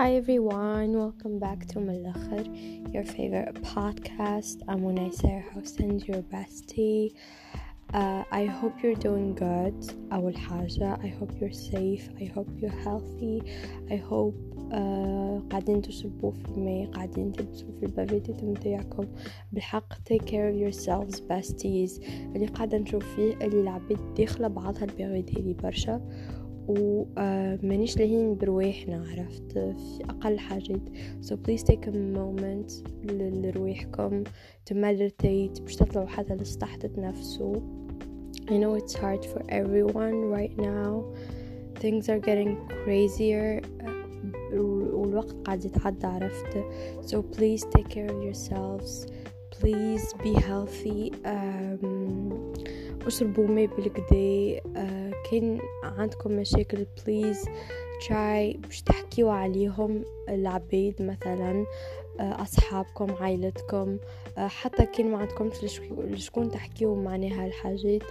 Hi everyone, welcome back to Malakhar, your favorite podcast. I'm Unaiser, host and your bestie. Uh, I hope you're doing good. أول حاجة I hope you're safe. I hope you're healthy. I hope uh, قاعدين تشربوا في الماء قاعدين تلبسوا في البافيتات متاعكم بالحق take care of yourselves besties اللي قاعدة نشوف فيه اللي العباد داخلة بعضها البيريود هذي برشا ومانيش لاهين برواحنا عرفت في أقل حاجات so please take a moment لرواحكم to meditate باش تطلعوا حتى لسطح تتنفسوا I know it's hard for everyone right now things are getting crazier والوقت قاعد يتعدى عرفت so please take care of yourselves please be healthy um, أشربوا ماء بالكدا uh, كان عندكم مشاكل please try باش تحكيوا عليهم العبيد مثلا أصحابكم عائلتكم حتى كان ما عندكمش لشكون تحكيوا معناها الحاجات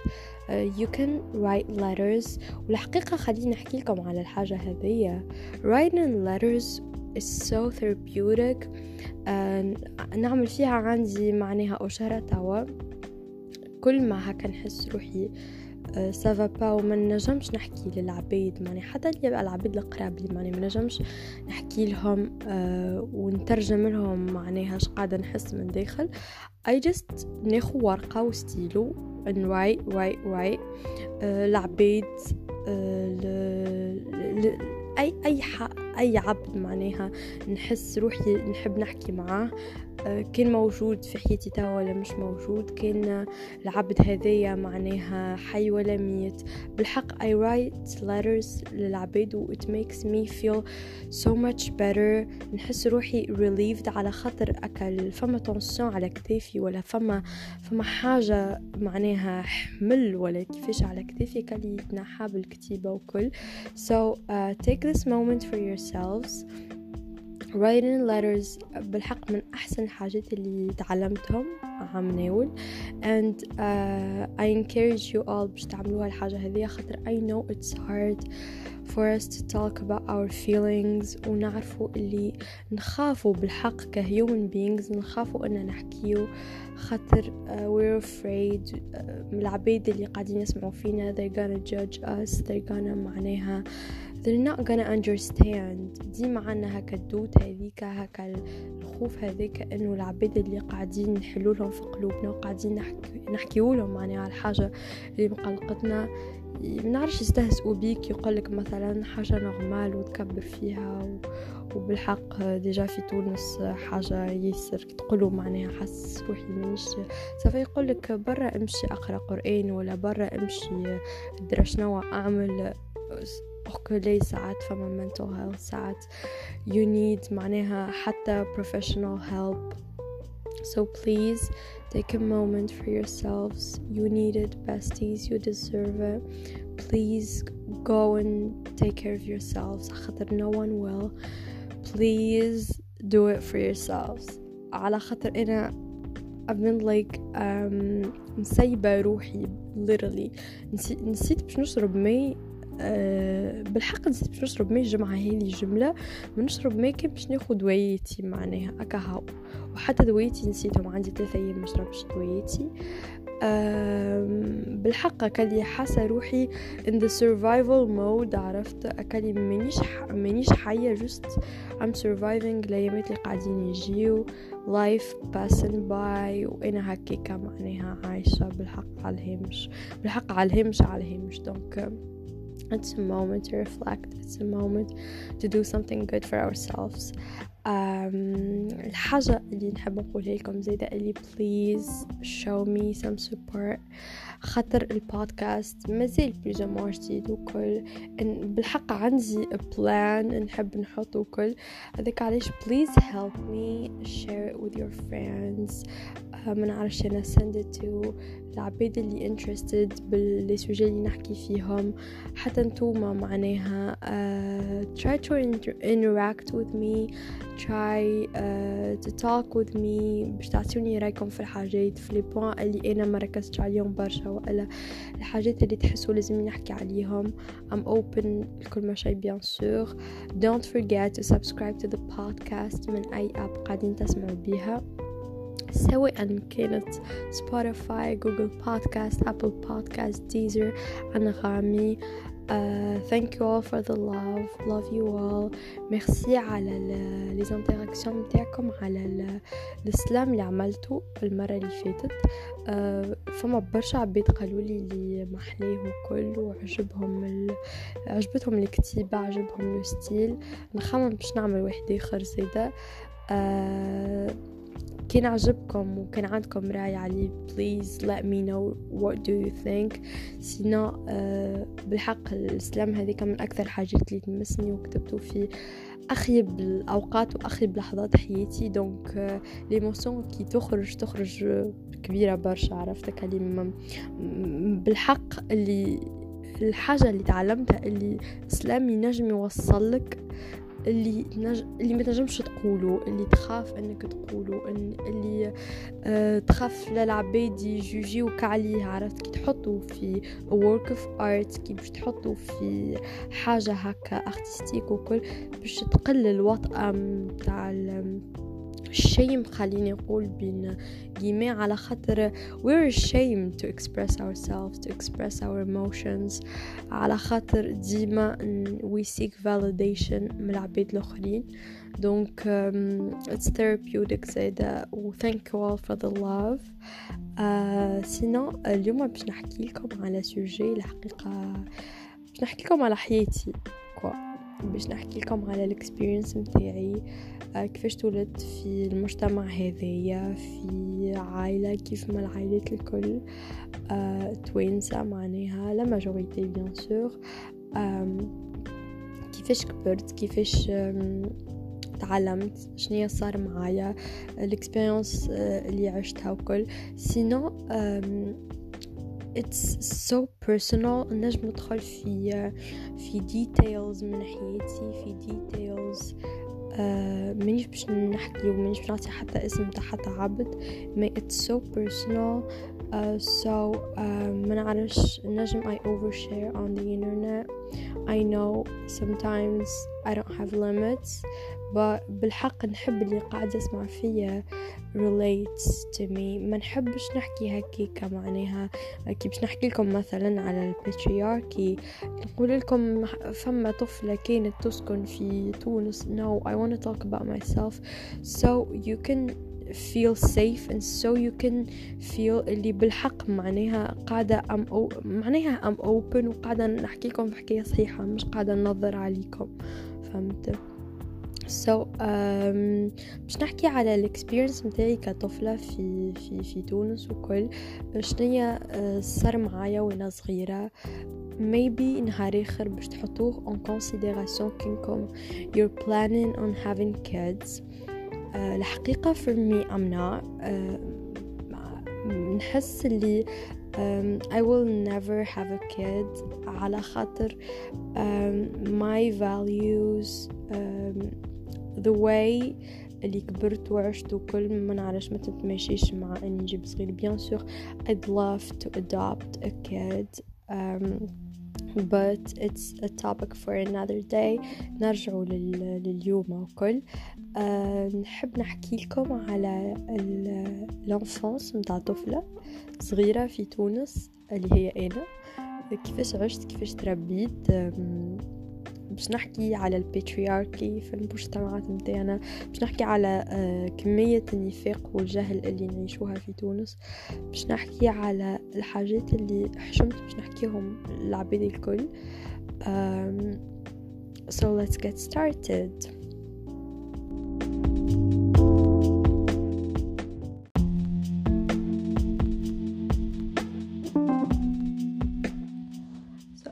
you can write letters. والحقيقة خليني نحكي لكم على الحاجة هذية. Writing letters is so therapeutic. نعمل فيها عندي معناها أشهرة توا. كل ما هكا نحس روحي سافا با وما نجمش نحكي للعبيد ماني حتى اللي العبيد القراب لي ماني ما نجمش نحكي لهم أه ونترجم لهم معناها اش قاعدة نحس من داخل. I just ناخو ورقة و stylo and write write write العبيد أه أي أي أي عبد معناها نحس روحي نحب نحكي معاه. كان موجود في حياتي توا ولا مش موجود. كان العبد هذايا معناها حي ولا ميت. بالحق I write letters للعباد و it makes me feel so much better. نحس روحي relieved على خاطر أكل. فما تونسيون على كتافي ولا فما فما حاجة معناها حمل ولا كيفاش على كتافي. كالي يتنحى بالكتيبة وكل. So uh, take this moment for yourselves writing letters بالحق من أحسن الحاجات اللي تعلمتهم عم ناول and uh, I encourage you all باش تعملوها الحاجة هذه خاطر I know it's hard for us to talk about our feelings ونعرفوا اللي نخافوا بالحق ك human beings نخافوا أن نحكيو خاطر uh, we're afraid uh, من العباد اللي قاعدين يسمعوا فينا they're gonna judge us they're gonna معناها they're not gonna understand. ديما عنا هكا ال doute هذيك هكا الخوف هذيك إنه العباد اللي قاعدين نحلو لهم في قلوبنا وقاعدين نحكي نحكيو لهم معناها على الحاجة اللي مقلقتنا. منعرفش يستهزئوا بيك يقولك مثلا حاجة normal وتكبر فيها و... وبالحق déjà في تونس حاجة ياسر تقولوا معناها حس روحي منيش سوف يقولك برا امشي أقرأ قرآن ولا برا امشي درا شنو اعمل اوكي ساعات فما mental health ساعات you need معناها حتى professional help so please take a moment for yourselves you need it besties you deserve it please go and take care of yourselves خاطر no one will please do it for yourselves على خاطر انا I've been like um, مسيبة روحي literally نسيت, نسيت باش نشرب مي أه بالحق نسيت باش نشرب ماء الجمعة هذه الجملة ما نشرب ماء كان باش ناخد دوايتي معناها هكا هاو. وحتى دوايتي نسيتهم عندي ثلاثة أيام ما شربش دوايتي بالحق أكلي حاسة روحي in the survival mode عرفت؟ أكلي مانيش مانيش حية just I'm surviving الأيامات اللي قاعدين يجيو life passing by وأنا هكيكا معناها عايشة بالحق على بالحق على الهامش على donc it's a moment to reflect it's a moment to do something good for ourselves um, الحاجة اللي نحب نقولها لكم زيادة اللي please show me some support خاطر البودكاست مازال بلوزا جديد وكل إن بالحق عندي بلان نحب نحط وكل هذاك علاش please help me share it with your friends ما نعرفش انا send it to العباد اللي interested بـ les sujets اللي نحكي فيهم. حتى نتوما معناها uh, try to interact with me try uh, to talk with me. باش تعطوني رأيكم في الحاجات في les points اللي أنا ما ركزتش عليهم برشا ولا الحاجات اللي تحسوا لازم نحكي عليهم. I'm open لكل ما شيء bien sûr. Don't forget to subscribe to the podcast من أي app قاعدين تسمعوا بيها. سواء كانت Spotify Google Podcasts Apple Podcasts Deezer Anghami Uh, thank you all for the love. Love you all. Merci على les interactions نتاعكم على ال slam اللي عملته المرة اللي فاتت. Uh, فما برشا عباد قالوا لي اللي محلاه وكل وعجبهم ال... عجبتهم الكتيبة عجبهم لو نخمم باش نعمل واحد آخر زيدا uh, كان عجبكم وكان عندكم رأي عليه please let me know what do you think. sinon آه بالحق ال slam هذيك من أكثر الحاجات اللي تمسني وكتبتوا في أخيب الأوقات وأخيب لحظات حياتي. donc l'émotion كي تخرج تخرج كبيرة برشا عرفتك اللي بالحق اللي الحاجة اللي تعلمتها اللي ال slam ينجم يوصلك اللي نج... اللي ما تنجمش تقولوا اللي تخاف أنك تقولوا إن... اللي آه تخاف للعباد يجوجيوك عليه عرفت؟ كي تحطوا في work of art كي باش تحطوا في حاجة هكا artistique وكل باش تقل الوطأة متاع ال shame خليني نقول بين جيمي على خاطر we're ashamed to express ourselves to express our emotions. على خاطر ديما we seek validation من العباد الآخرين. donc um, it's therapeutic زيدا و thank you all for the love. Uh, sinon اليوم باش نحكي لكم على sujet الحقيقة باش نحكي لكم على حياتي quoi باش نحكي لكم على ال expérience متاعي. كيفاش تولدت في المجتمع هذايا في عائلة كيف ما العائلات الكل. توانسة معناها la majorité bien sûr كيفاش كبرت كيفاش تعلمت شنيا صار معايا ال expérience اللي عشتها وكل. sinon it's so personal نجم ندخل في في details من حياتي في details آه مانيش باش نحكي ومانيش باش نعطي حتى اسم تاع حتى عبد ما it's so personal uh, so uh, ما نعرفش نجم I overshare on the internet I know sometimes I don't have limits but بالحق نحب اللي قاعد يسمع فيا relates to me. ما نحبش نحكي هكيكا معناها. كي باش نحكي لكم مثلا على ال patriarchy؟ نقول لكم فما طفلة كانت تسكن في تونس. No I want to talk about myself. So you can feel safe and so you can feel اللي بالحق معناها قاعدة I'm أو معناها I'm open وقاعدة نحكي لكم في صحيحة مش قاعدة ننظر عليكم. فهمت؟ so so, um, باش نحكي على ال expérience متاعي كطفلة في في في تونس وكل شنيا صار معايا وأنا صغيرة. Maybe نهار آخر باش تحطوه consideration كنكم you're planning on having kids. uh, الحقيقة for me I'm uh, نحس اللي um, I will never have a kid. على خاطر um, my values um, the way اللي كبرت وعشت وكل ما نعرفش ما تتماشيش مع اني نجيب صغير. bien sûr I'd love to adopt a kid um, but it's a topic for another day. نرجعوا لل... لليوم وكل. أه نحب نحكي لكم على ال enfance متاع طفلة صغيرة في تونس اللي هي أنا. كيفاش عشت كيفاش تربيت باش نحكي على الباترياركي في المجتمعات متاعنا باش نحكي على كمية النفاق والجهل اللي نعيشوها في تونس باش نحكي على الحاجات اللي حشمت باش نحكيهم العباد الكل. um, so let's get started.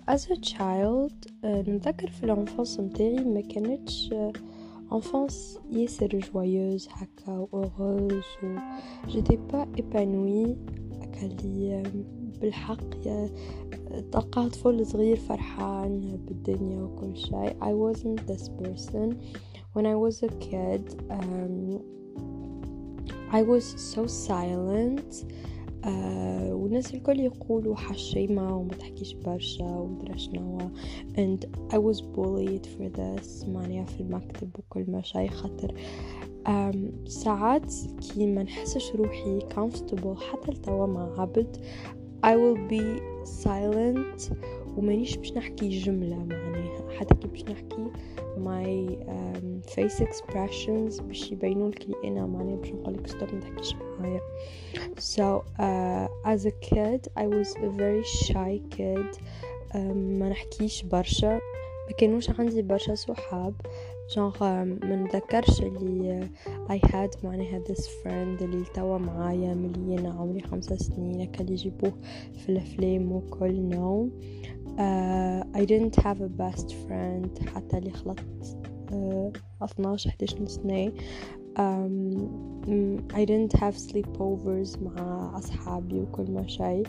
As a child نتذكر في ال enfance متاعي ما كانتش enfance ياسر joyeuse هكا و heureuse و j'étais pas épanouie كاللي بالحق تلقاه طفل صغير فرحان بالدنيا وكل شيء I wasn't this person. When I was a kid um, I was so silent آه والناس الكل يقولوا حشيمة وما تحكيش برشا ودرشنا and I was bullied for this. معناها في المكتب وكل ما شي خاطر. ساعات كي ما نحسش روحي comfortable حتى لتوا مع عبد I will be silent ومانيش باش نحكي جملة معناها. حتى كي باش نحكي my um, face expressions باش يبينوا لك أنا معناها باش نقولك stop ما تحكيش معايا. So uh, as a kid I was a very shy kid. Um, ما نحكيش برشا. ما كانوش عندي برشا صحاب. جونغ ما نذكرش اللي I had معناها this friend اللي توا معايا ملي أنا عمري خمسة سنين كان يجيبوه في الأفلام وكل no uh, I didn't have a best friend حتى اللي خلطت uh, 12 11 سنة um, I didn't have sleepovers مع أصحابي وكل ما شيء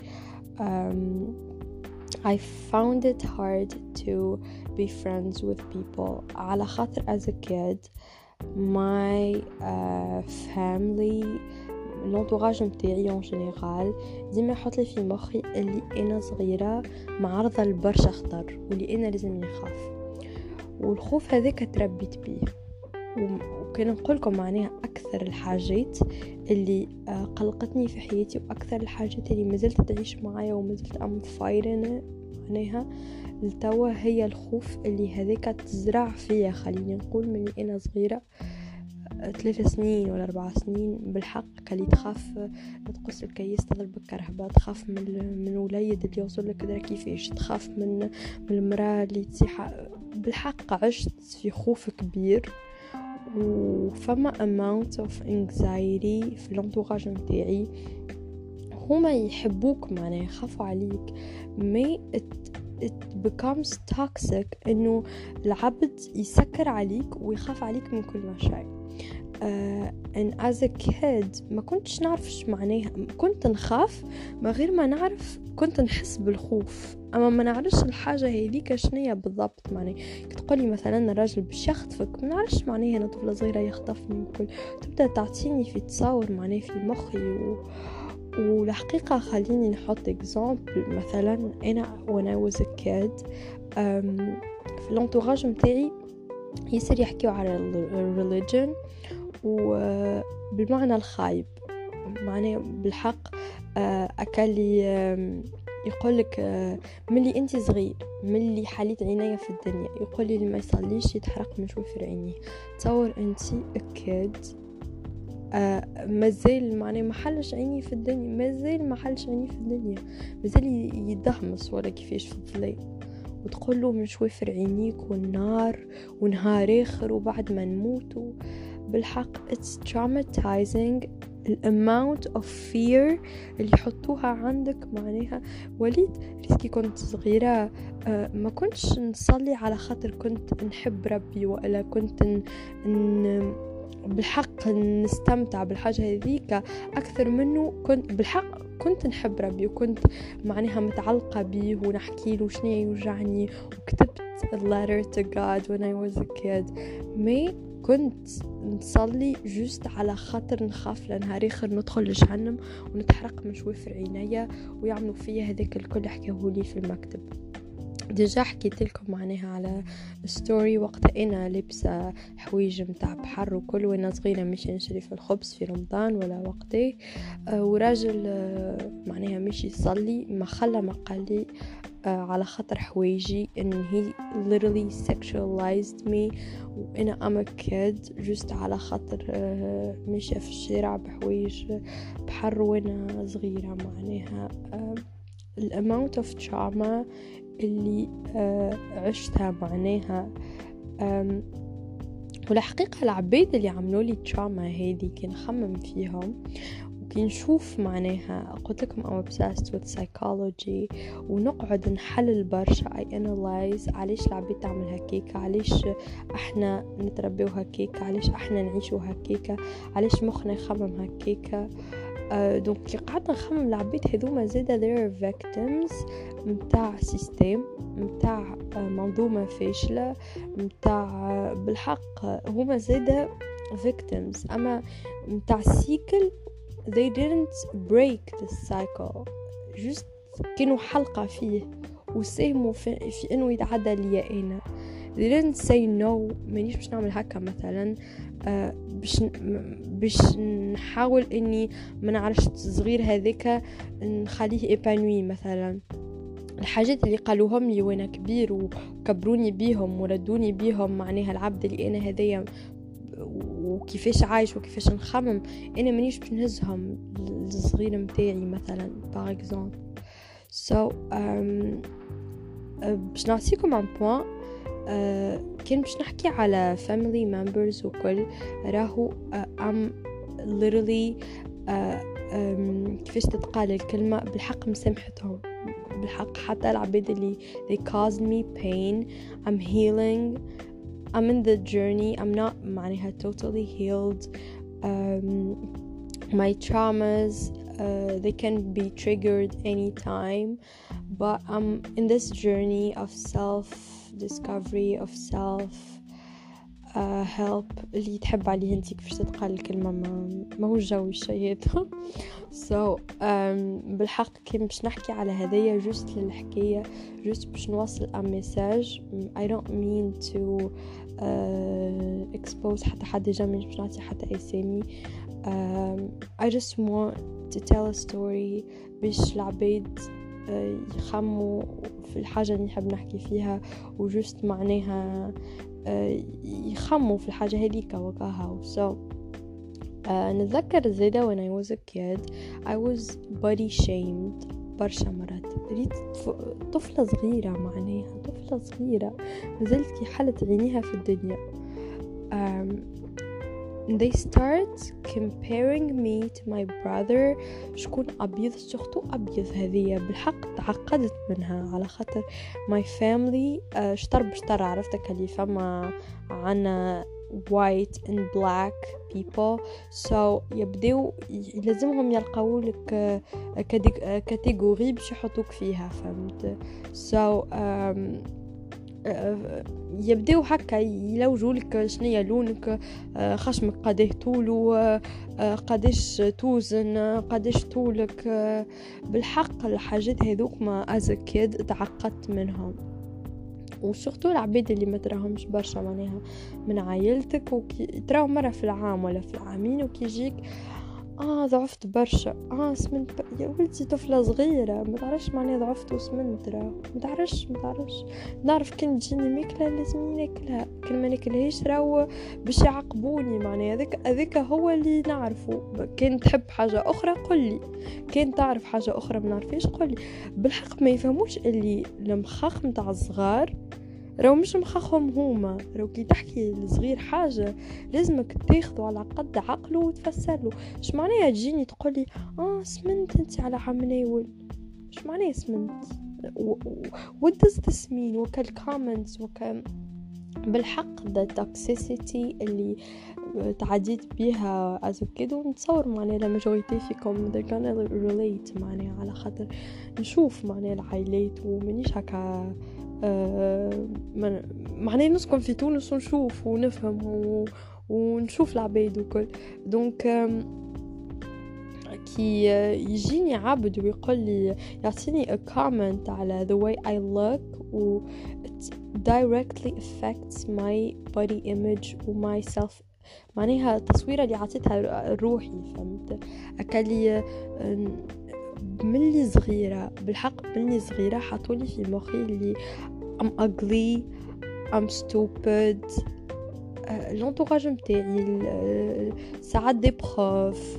um, I found it hard to be friends with people على خاطر as a kid my uh, family l'entourage متاعي en général. ديما يحط لي في مخي اللي أنا صغيرة معرضة لبرشا خطر واللي أنا لازم نخاف. والخوف هذاك تربيت بيه. وكان نقولكم معناها أكثر الحاجات اللي آه، قلقتني في حياتي وأكثر الحاجات اللي مازلت تعيش معايا ومازلت أم فايرنا معناها التوا هي الخوف اللي هذاك تزرع فيا. خليني نقول من أنا صغيرة آه، ثلاث سنين ولا أربع سنين بالحق كلي تخاف تقص الكيس تضرب الكرهبة تخاف من من وليد اللي يوصل لك درا كيفاش تخاف من من المرأة اللي تصيح. بالحق عشت في خوف كبير وفما amount of anxiety في الانتوراج متاعي هما يحبوك معناها يخافوا عليك مي it, it becomes toxic إنه العبد يسكر عليك ويخاف عليك من كل ما شيء as a kid ما كنتش نعرفش معناها كنت نخاف ما غير ما نعرف كنت نحس بالخوف. أما ما نعرفش الحاجة هذيك شنية بالضبط معني تقولي مثلا الراجل باش يخطفك ما نعرفش معناها أنا طفلة صغيرة يخطفني وكل. تبدأ تعطيني في تصور معناه في مخي و... والحقيقة خليني نحط اكزامبل مثلا أنا a kid um, في الانتوراج متاعي يصير يحكيو على religion. وبالمعنى الخايب. معناه بالحق آه، أكلي يقولك آه، ملي أنت صغير ملي حليت عينيا في الدنيا. يقول لي ما يصليش يتحرق من شوي في عينيه تصور أنت أكيد آه مازال معناه ما حلش عيني في الدنيا مازال ما حلش عيني في الدنيا. مازال يدهمس ولا كيفاش في الظلام. وتقول له من شوي في عينيك والنار ونهار آخر وبعد ما نموت بالحق it's traumatizing ال amount of fear اللي يحطوها عندك. معناها وليد ريسكي كنت صغيرة آه، ما كنتش نصلي على خاطر كنت نحب ربي ولا كنت ن... ن... بالحق نستمتع بالحاجة هذيك. أكثر منه كنت بالحق كنت نحب ربي وكنت معناها متعلقة بيه ونحكي له شنو يوجعني. وكتبت a letter to God when I was a kid. mais كنت نصلي juste على خاطر نخاف لنهار اخر ندخل لجهنم ونتحرق من شوي في عينيا ويعملوا فيا هذاك الكل حكاهولي في المكتب. déjà حكيت لكم معناها على story وقت أنا لابسة حويج متاع بحر وكل وأنا صغيرة مشي نشري في الخبز في رمضان ولا وقتي. آه وراجل آه معناها مشي يصلي ما خلى ما قال لي على خاطر حوايجي ان هي literally sexualized me وأنا I'm a kid juste على خاطر آه ماشيه في الشارع بحوايج بحر وأنا صغيرة معناها. آه ال amount of trauma اللي آه عشتها معناها. والحقيقة العبيد اللي عملوا لي trauma هذي كي نخمم فيهم. وكي نشوف معناها. قلت لكم I'm obsessed with psychology ونقعد نحلل برشا. I analyze علاش العبيد تعمل هكيكا علاش إحنا نتربيو هكيكا علاش إحنا نعيشو هكيكا علاش مخنا يخمم هكيكا donc كي قعدت نخمم العباد هذوما زادا they're victims متاع système متاع منظومة فاشلة متاع بالحق هما زادا victims. أما متاع سيكل they didn't break the cycle. Just كانوا حلقة فيه وساهموا في, في إنه يتعدى ليا أنا they didn't say no. مانيش باش نعمل هكا مثلا. آه باش باش نحاول إني ما نعرفش الصغير هذاك نخليه إيبانوي مثلا. الحاجات اللي قالوهم لي وأنا كبير وكبروني بيهم وردوني بيهم معناها العبد اللي أنا هذايا وكيفاش عايش وكيفاش نخمم. أنا مانيش باش نهزهم الصغير متاعي مثلا par exemple so باش نعطيكم un point uh, كان باش نحكي على family members وكل راهو uh, I'm literally uh, كيفاش تتقال الكلمة؟ بالحق مسامحتهم. بالحق حتى العباد اللي they caused me pain I'm healing I'm in the journey I'm not معناها totally healed um, my traumas uh, they can be triggered anytime but I'm in this journey of self discovery of self uh, help اللي تحب عليه انت كيفاش تتقال الكلمة ما, ما هو جوي الشيء so um, بالحق كي باش نحكي على هدايا جوست للحكاية جوست باش نوصل a message I don't mean to uh, expose حتى حد jamais باش نعطي حتى أسامي. um, I just want to tell a story باش العباد uh, يخمموا في الحاجة اللي نحب نحكي فيها و juste معناها يخمموا في الحاجة هذيك وكاها so نتذكر زيدا when I was a kid I was body shamed برشا مرات. ريت طفلة صغيرة معناها. صغيرة مازالت كي حلت عينيها في الدنيا. um, they start comparing me to my brother. شكون أبيض؟ سورتو أبيض هذية بالحق تعقدت منها. على خاطر my family uh, شطر بشطر. عرفتك اللي فما عنا white and black people. So يبداو لازمهم يلقاو لك catégorie باش يحطوك فيها. فهمت؟ So um, يبداو هكا يلوجوا لك شنيا لونك خشمك قداه طولو قداش توزن قداش طولك بالحق الحاجات هذوك as a kid تعقدت منهم و surtout العباد اللي ما تراهمش برشا معناها من عائلتك وكي تراهم مرة في العام ولا في العامين وكي يجيك آه ضعفت برشا. آه سمنت ب... يا ولدي طفلة صغيرة ما تعرفش معناها ضعفت وسمنت راه. ما تعرفش ما تعرفش. نعرف كان تجيني ماكله لازم ناكلها كان ما ناكلهاش راهو باش يعاقبوني معناها. هذاك هذاك هو اللي نعرفه كان تحب حاجة أخرى قولي كان تعرف حاجة أخرى ما نعرفهاش قولي بالحق ما يفهموش اللي المخاخ متاع الصغار راهو مش مخاخهم هما راهو كي تحكي لصغير حاجة لازمك تاخذه على قد عقله وتفسرله اش معناها تجيني تقولي آه سمنت انت على عمناول اش معناها سمنت. what does this mean وك ال comments وك بالحق the toxicity اللي تعديت بيها as a kid ونتصور معناها la majorité فيكم they're gonna relate معناها على خاطر نشوف معناها العائلات ومانيش هكا معناه نسكن في تونس ونشوف ونفهم و... ونشوف العباد وكل donc كي يجيني عبد ويقول لي يعطيني a comment على the way I look و it directly affects my body image و my self. معناها التصويرة اللي عطيتها روحي فهمت؟ actually ملي صغيرة بالحق ملي صغيرة حطولي في مخي اللي I'm ugly I'm stupid. L'entourage متاعي ساعات des profs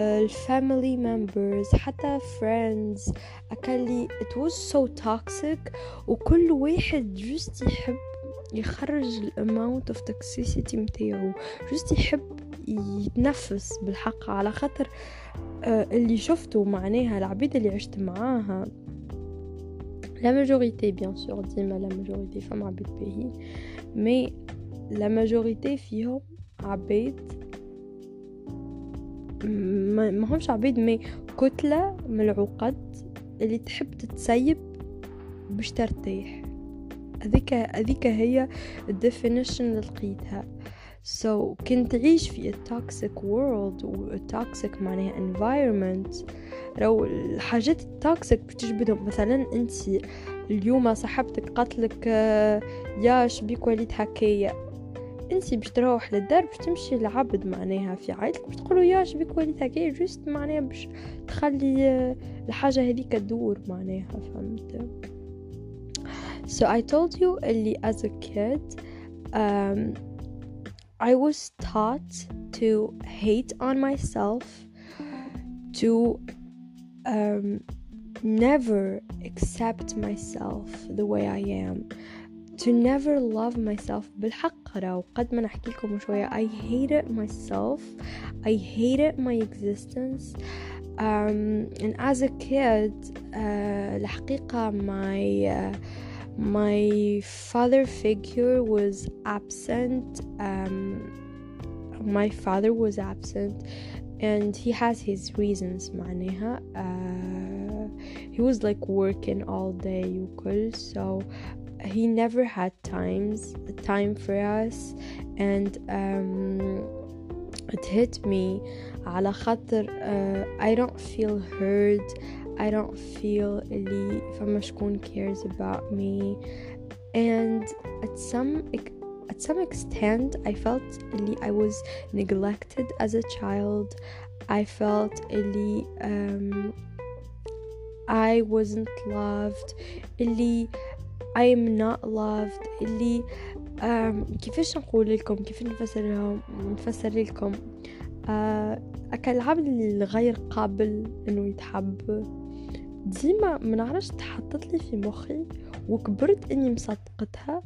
ال family members حتى friends actually it was so toxic. وكل واحد just يحب يخرج ال amount of toxicity متاعو. just يحب يتنفس بالحق على خاطر اللي شفته معناها العبيد اللي عشت معاها. la majorité bien sûr ديما la majorité فما عبيد باهي mais la majorité فيهم عبيد ما همش عبيد mais كتلة من العقد اللي تحب تتسيب باش ترتاح هذيك هذيك هي ال definition اللي لقيتها so كنت تعيش في a toxic world و a toxic معناها environment. لو الحاجات ال toxic بتجبدهم مثلا أنت اليوم صاحبتك قتلك آه، ياش بيك وليت هكايا أنت باش تروح للدار باش تمشي لعبد معناها. في عائلتك باش تقولوا ياش بيك وليت هكايا juste معناها باش تخلي آه، الحاجة هذيك تدور معناها فهمت؟ So I told you اللي as a kid um, I was taught to hate on myself to um, never accept myself the way I am to never love myself بالحق راو قد ما نحكي لكم شوية I hated myself I hated my existence um, and as a kid uh, الحقيقة my uh, my father figure was absent um, my father was absent and he has his reasons معناها uh, he was like working all day وكل so he never had times time for us and um, it hit me على خاطر uh, I don't feel heard I don't feel اللي فما شكون cares about me and at some at some extent I felt اللي I was neglected as a child I felt اللي um, I wasn't loved اللي I am not loved اللي um, كيفاش نقول لكم كيف نفسر نفسر لكم uh, أكل العبد اللي غير قابل انه يتحب ديما منعرفش تحطت لي في مخي وكبرت إني مصدقتها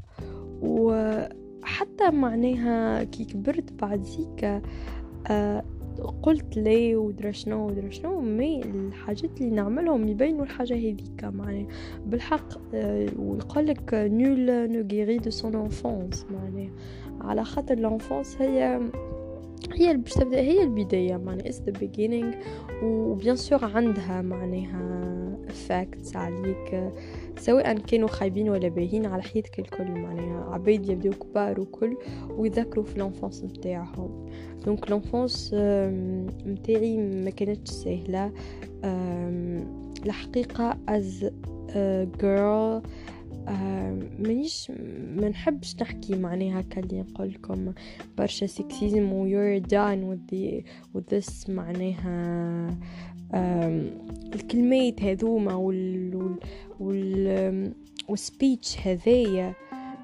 وحتى معناها كي كبرت بعديك آه قلت لي ودرا شنو ودرا شنو مي الحاجات اللي نعملهم يبينوا الحاجة هذيك معناها. بالحق ويقول لك nul ne guérit de son enfance معناها. على خاطر l'enfance هي هي باش تبدأ هي البداية معناها. Is the beginning و bien sûr عندها معناها. Effects عليك سواء كانوا خايبين ولا باهين على حياتك الكل معناها عباد يبداو كبار وكل ويذكروا في ال enfance نتاعهم. donc ال enfance نتاعي ما كانتش سهلة. الحقيقة as girl مانيش ما نحبش نحكي معناها هكا اللي نقول لكم برشا sexisme و you're done with, the, with this معناها الكلمات هذوما وال وال وال وال speech هذايا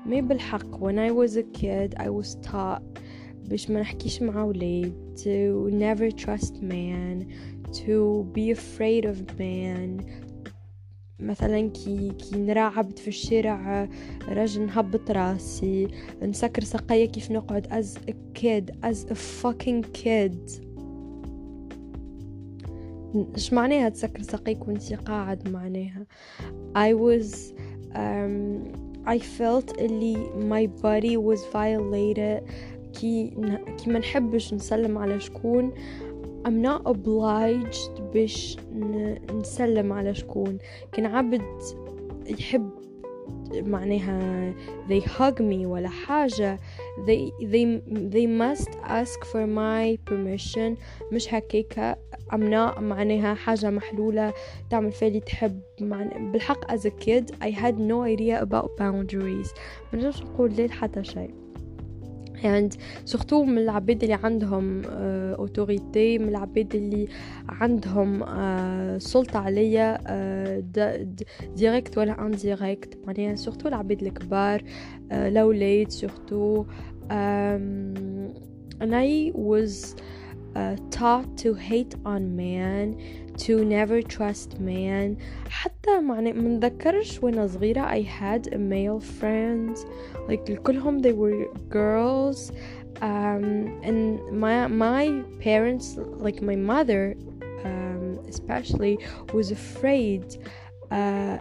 ما بالحق. When I was a kid I was taught باش ما نحكيش مع ولاد to never trust man to be afraid of man. مثلا كي كي نرى عبد في الشارع راجل نهبط راسي نسكر سقايا كيف نقعد. As a kid as a fucking kid. إيش معناها تسكر ساقيك وانت قاعد معناها؟ I was um, I felt اللي my body was violated. كي كي ما نحبش نسلم على شكون I'm not obliged باش نسلم على شكون. كان عبد يحب معناها they hug me ولا حاجة. They, they, they must ask for my permission مش هكيكا I'm not معناها حاجة محلولة تعمل فيلي تحب معنى بالحق as a kid I had no idea about boundaries نقدرش نقول ليه حتى شيء يعني surtout من العباد اللي عندهم autorité من العباد اللي عندهم سلطة عليا directe ولا indirecte معناها surtout العباد الكبار الاولاد surtout and I was uh, taught to hate on man to never trust man. حتى معني منذكرش وأنا صغيرة I had a male friend like كلهم they were girls um, and my my parents like my mother um, especially was afraid uh,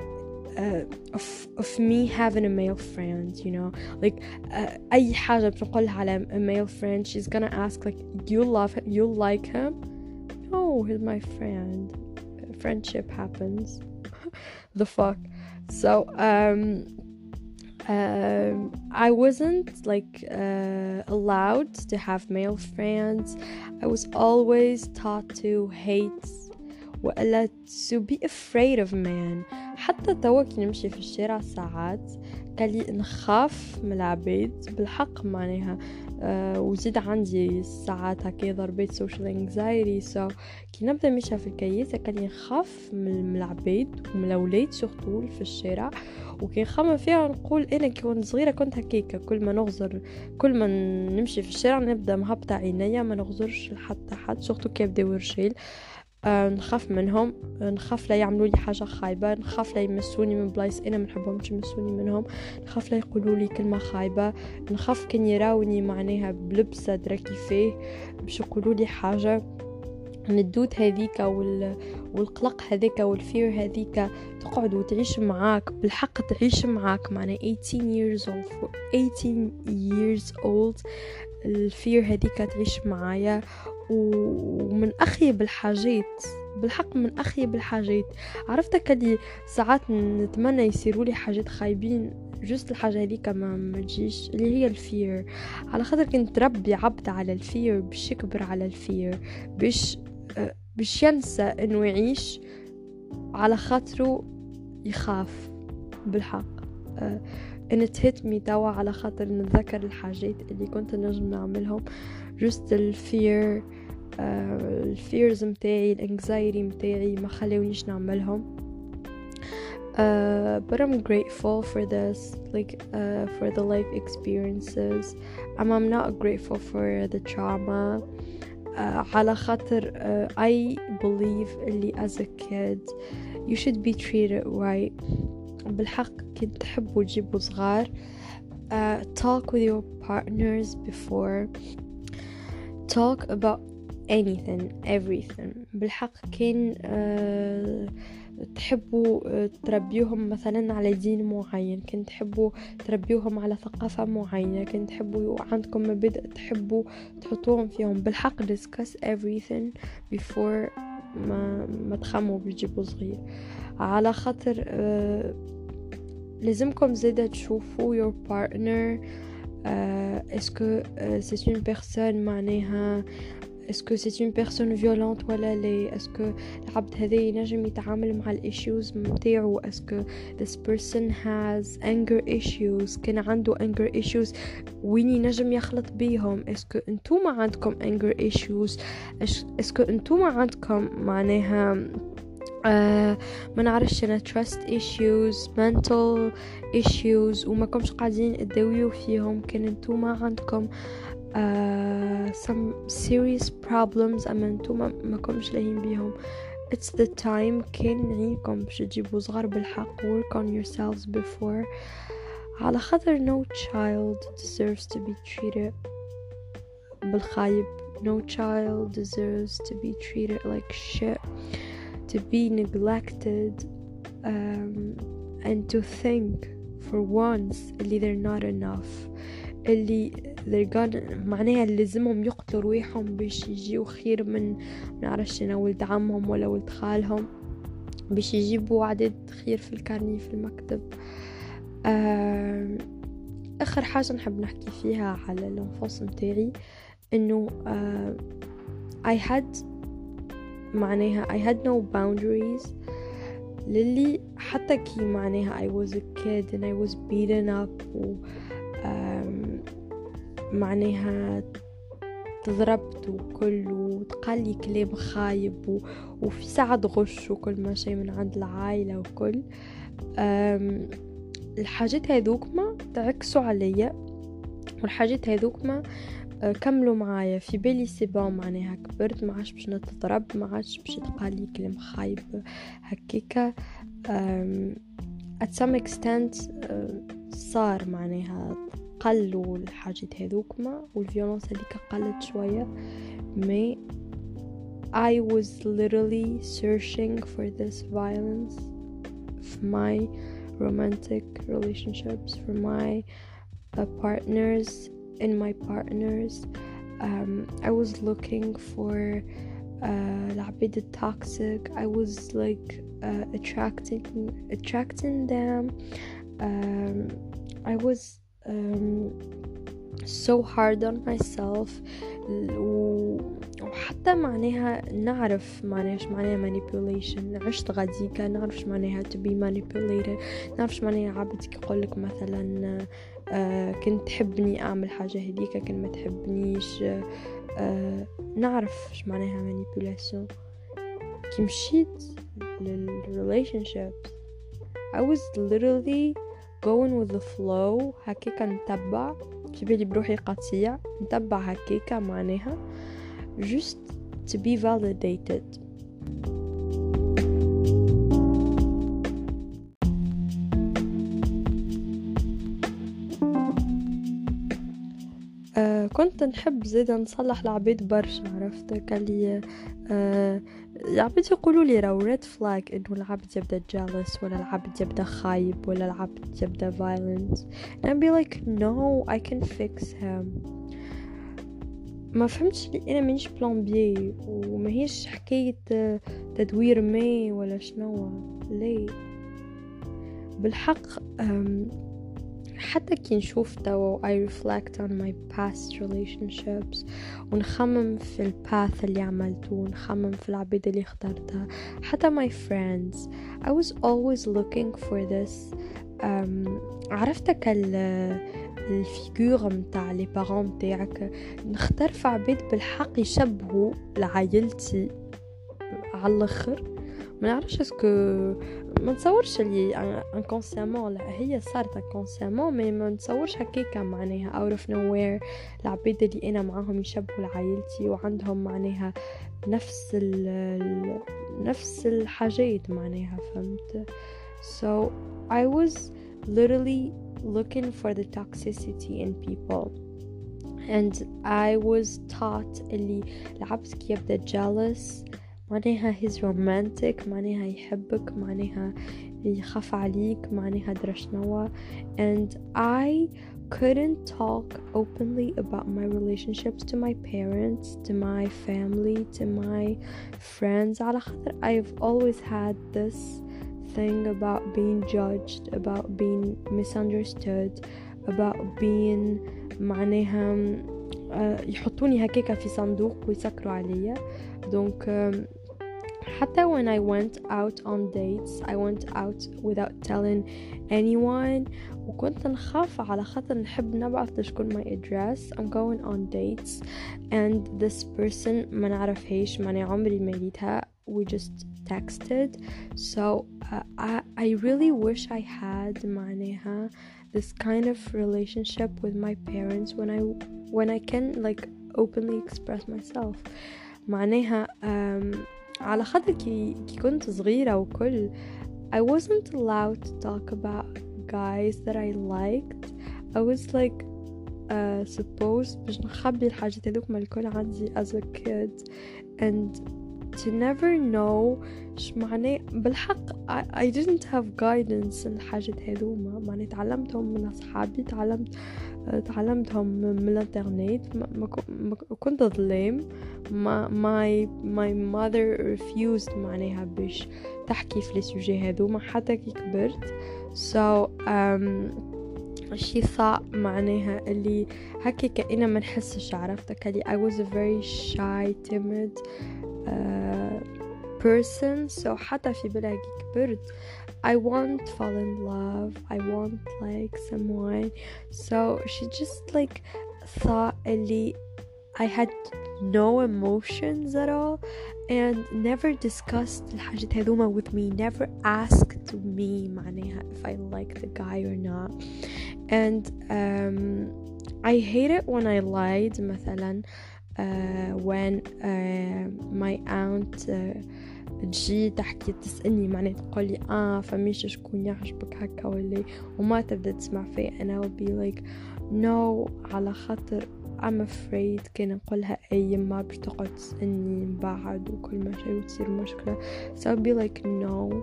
uh, of of me having a male friend you know like uh, أي حاجة بنقولها على a male friend she's gonna ask like you love him you like him no he's my friend friendship happens the fuck so um um, I wasn't like uh, allowed to have male friends. I was always taught to hate وإلا to be afraid of men حتى توا كي نمشي في الشارع ساعات قال لي نخاف من العباد بالحق معناها أه وزيد عندي ساعات هكا ضربات social anxiety so كي نبدأ مشى في قال لي نخاف من العباد ومن الأولاد surtout في الشارع. وكي نخمم فيها نقول أنا كي كنت صغيرة كنت هكاكا. كل ما نغزر كل ما نمشي في الشارع نبدأ مهبطه عينيا ما نغزرش لحتى حد surtout كي يبداو رجال آه نخاف منهم. آه نخاف لا يعملوا لي حاجة خايبة. نخاف لا يمسوني من بلايص أنا ما نحبهمش يمسوني منهم. نخاف لا يقولوا لي كلمة خايبة. نخاف كان يراوني معناها بلبسة درا كيفاه باش يقولوا لي حاجة. ال doute هذيك وال... والقلق هذيك وال fear هذيك تقعد وتعيش معاك. بالحق تعيش معاك معنا 18 years old. 18 years old. ال fear هذيك تعيش معايا. ومن أخيب الحاجات بالحق من أخيب الحاجات عرفتك اللي ساعات نتمنى يصيروا لي حاجات خايبين just الحاجة هذيك ما مجيش اللي هي ال fear. على خاطر كي تربي عبد على ال fear باش يكبر على ال fear باش باش ينسى إنه يعيش على خاطره يخاف. بالحق. it hurts me توا على خاطر نتذكر الحاجات اللي كنت نجم نعملهم. just ال fear الفيرز متاعي الانكزايتي متاعي ما خلونيش نعملهم Uh, but I'm grateful for this, like uh, for the life experiences. I'm, I'm not grateful for the trauma. Uh, على خاطر uh, I believe اللي as a kid you should be treated right بالحق كنت تحبوا تجيبوا صغار uh, talk with your partners before talk about anything everything. بالحق كان uh, تحبوا تربيوهم مثلا على دين معين كنت تحبوا تربيوهم على ثقافة معينة كنت تحبوا عندكم مبادئ تحبوا تحطوهم فيهم. بالحق discuss everything before ما, ما تخموا بيجيبوا صغير. على خاطر آه لازمكم زيادة تشوفوا your partner est-ce que c'est une personne معناها est-ce que c'est une personne violente ولا لا est-ce que العبد هذا ينجم يتعامل مع ال issues متاعو est-ce que this person has anger issues? كان عنده anger issues? وين ينجم يخلط بيهم est-ce que انتوما عندكم anger issues? est-ce que انتوما عندكم معناها آه ما نعرفش أنا trust issues mental issues وما كمش قاعدين تداويو فيهم كان انتوما عندكم uh, some serious problems اما انتوما ما كمش لاهين بيهم it's the time كان نعيكم باش تجيبوا صغار بالحق work on yourselves before على خاطر no child deserves to be treated بالخايب no child deserves to be treated like shit to be neglected um, and to think for once اللي they're not enough اللي gonna معناها لازمهم يقتلوا رواحهم باش يجيو خير من منعرفش أنا ولد عمهم ولا ولد خالهم باش يجيبوا عدد خير في الكارني في المكتب. آه آخر حاجة نحب نحكي فيها على الأنفاس متاعي إنه آه I had معناها I had no boundaries. للي حتى كي معناها I was a kid and I was beaten up و معناها تضربت وكل وتقالي كلام خايب. وفي ساعة غش وكل ما شيء من عند العائلة وكل. الحاجات هذوكما تعكسوا عليا. والحاجات هذوكما كملوا معايا. في بالي c'est bon معناها. كبرت ما عادش باش نتضرب ما عادش باش تقالي كلام خايب هكيكا at some extent صار معناها قلوا الحاجات هذوكما والفيولونس هذيك قلت شوية مي I was literally searching for this violence for my romantic relationships for my uh, partners in my partners um, I was looking for uh, العبيد التوكسيك I was like uh, attracting attracting them um, I was um, so hard on myself. وحتى معناها نعرف معناها إيش معناها manipulation. عشت غاديكا نعرف إيش معناها to be manipulated. نعرف إيش معناها عبد يقولك مثلا آه كنت تحبني أعمل حاجة هديك كنت ما تحبنيش آه نعرف إيش معناها manipulation. كي مشيت للrelationships I was literally going with the flow هكاكا نتبع في بالي بروحي قطيع نتبع هكاكا معناها just to be validated. آه كنت نحب زيدا نصلح العبيد برشا عرفت؟ كالي آه العبيد يقولوا لي راو ريد فلاج إنه العبد يبدأ جالس ولا العبد يبدأ خايب ولا العبد يبدأ violent. And I'd be like no I can fix him. ما فهمتش لي أنا مانيش بلombier وما هيش حكاية تدوير ماء ولا شنو ليه؟ بالحق حتى كي نشوف توا I reflect on my past relationships. ونخمم في ال path اللي عملته ونخمم في العبيد اللي اخترتها. حتى my friends. I was always looking for this. um, عرفتك ال figure متاع les parents متاعك نختار في عبيد بالحق يشبهوا لعائلتي على الآخر. ما نعرفش est-ce que ما نتصورش اللي inconsciemment لا هي صارت inconsciemment mais ما نتصورش هكاكا معناها. out of nowhere العبيد اللي أنا معاهم يشبهوا لعائلتي وعندهم معناها نفس ال نفس الحاجات معناها فهمت؟ So I was literally looking for the toxicity in people. And I was taught اللي العبد كي يبدا jealous معناها he's romantic معناها يحبك معناها يخاف عليك معناها درشنوا and I couldn't talk openly about my relationships to my parents to my family to my friends على خاطر I've always had this thing about being judged about being misunderstood about being معناها يحطوني هكاكا في صندوق ويسكروا عليا دونك حتى when I went out on dates I went out without telling anyone وكنت نخاف على خاطر نحب نبعث لشكون my address I'm going on dates and this person ما نعرفهاش ماني عمري ما لقيتها we just texted so uh, I, I really wish I had معناها this kind of relationship with my parents when I when I can like openly express myself معناها um, على خاطر كي, كي كنت صغيرة وكل I wasn't allowed to talk about guys that I liked. I was like uh, supposed باش نخبي الحاجات هذوك الكل عندي as a kid. And to never know ش معناه بالحق I, I didn't have guidance الحاجات هذوما. معناه تعلمتهم من أصحابي تعلمت تعلمتهم من الانترنت. كنت ظلام ما my my mother refused معناها باش تحكي في السوجي هذوما حتى كي كبرت. So um, she thought معناها اللي هكا كأنا ما نحسش عرفتك اللي I was a very shy timid uh, person so حتى في بالها كي كبرت I want to fall in love I want like someone so she just like thought اللي I had no emotions at all and never discussed الحاجات هذوما with me never asked me معناها if I like the guy or not and um, I hate it when I lied مثلا uh, when uh, my aunt uh, تجي تحكي تسألني معناها تقولي آه فميش شكون يعجبك هكا ولا وما تبدأ تسمع فيا أنا would be like على خاطر I'm afraid كان نقولها أي ما باش تقعد تسألني من بعد وكل ما شي وتصير مشكلة. So be like no.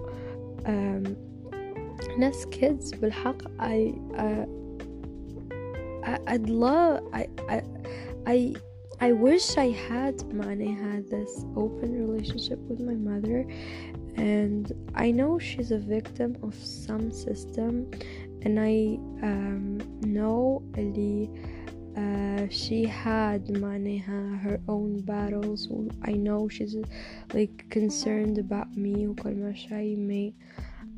um, ناس kids بالحق I uh, I'd love I, I, I I wish I had معناها this open relationship with my mother and I know she's a victim of some system and I um, know اللي uh, she had معناها her own battles I know she's like concerned about me وكل ما شي ما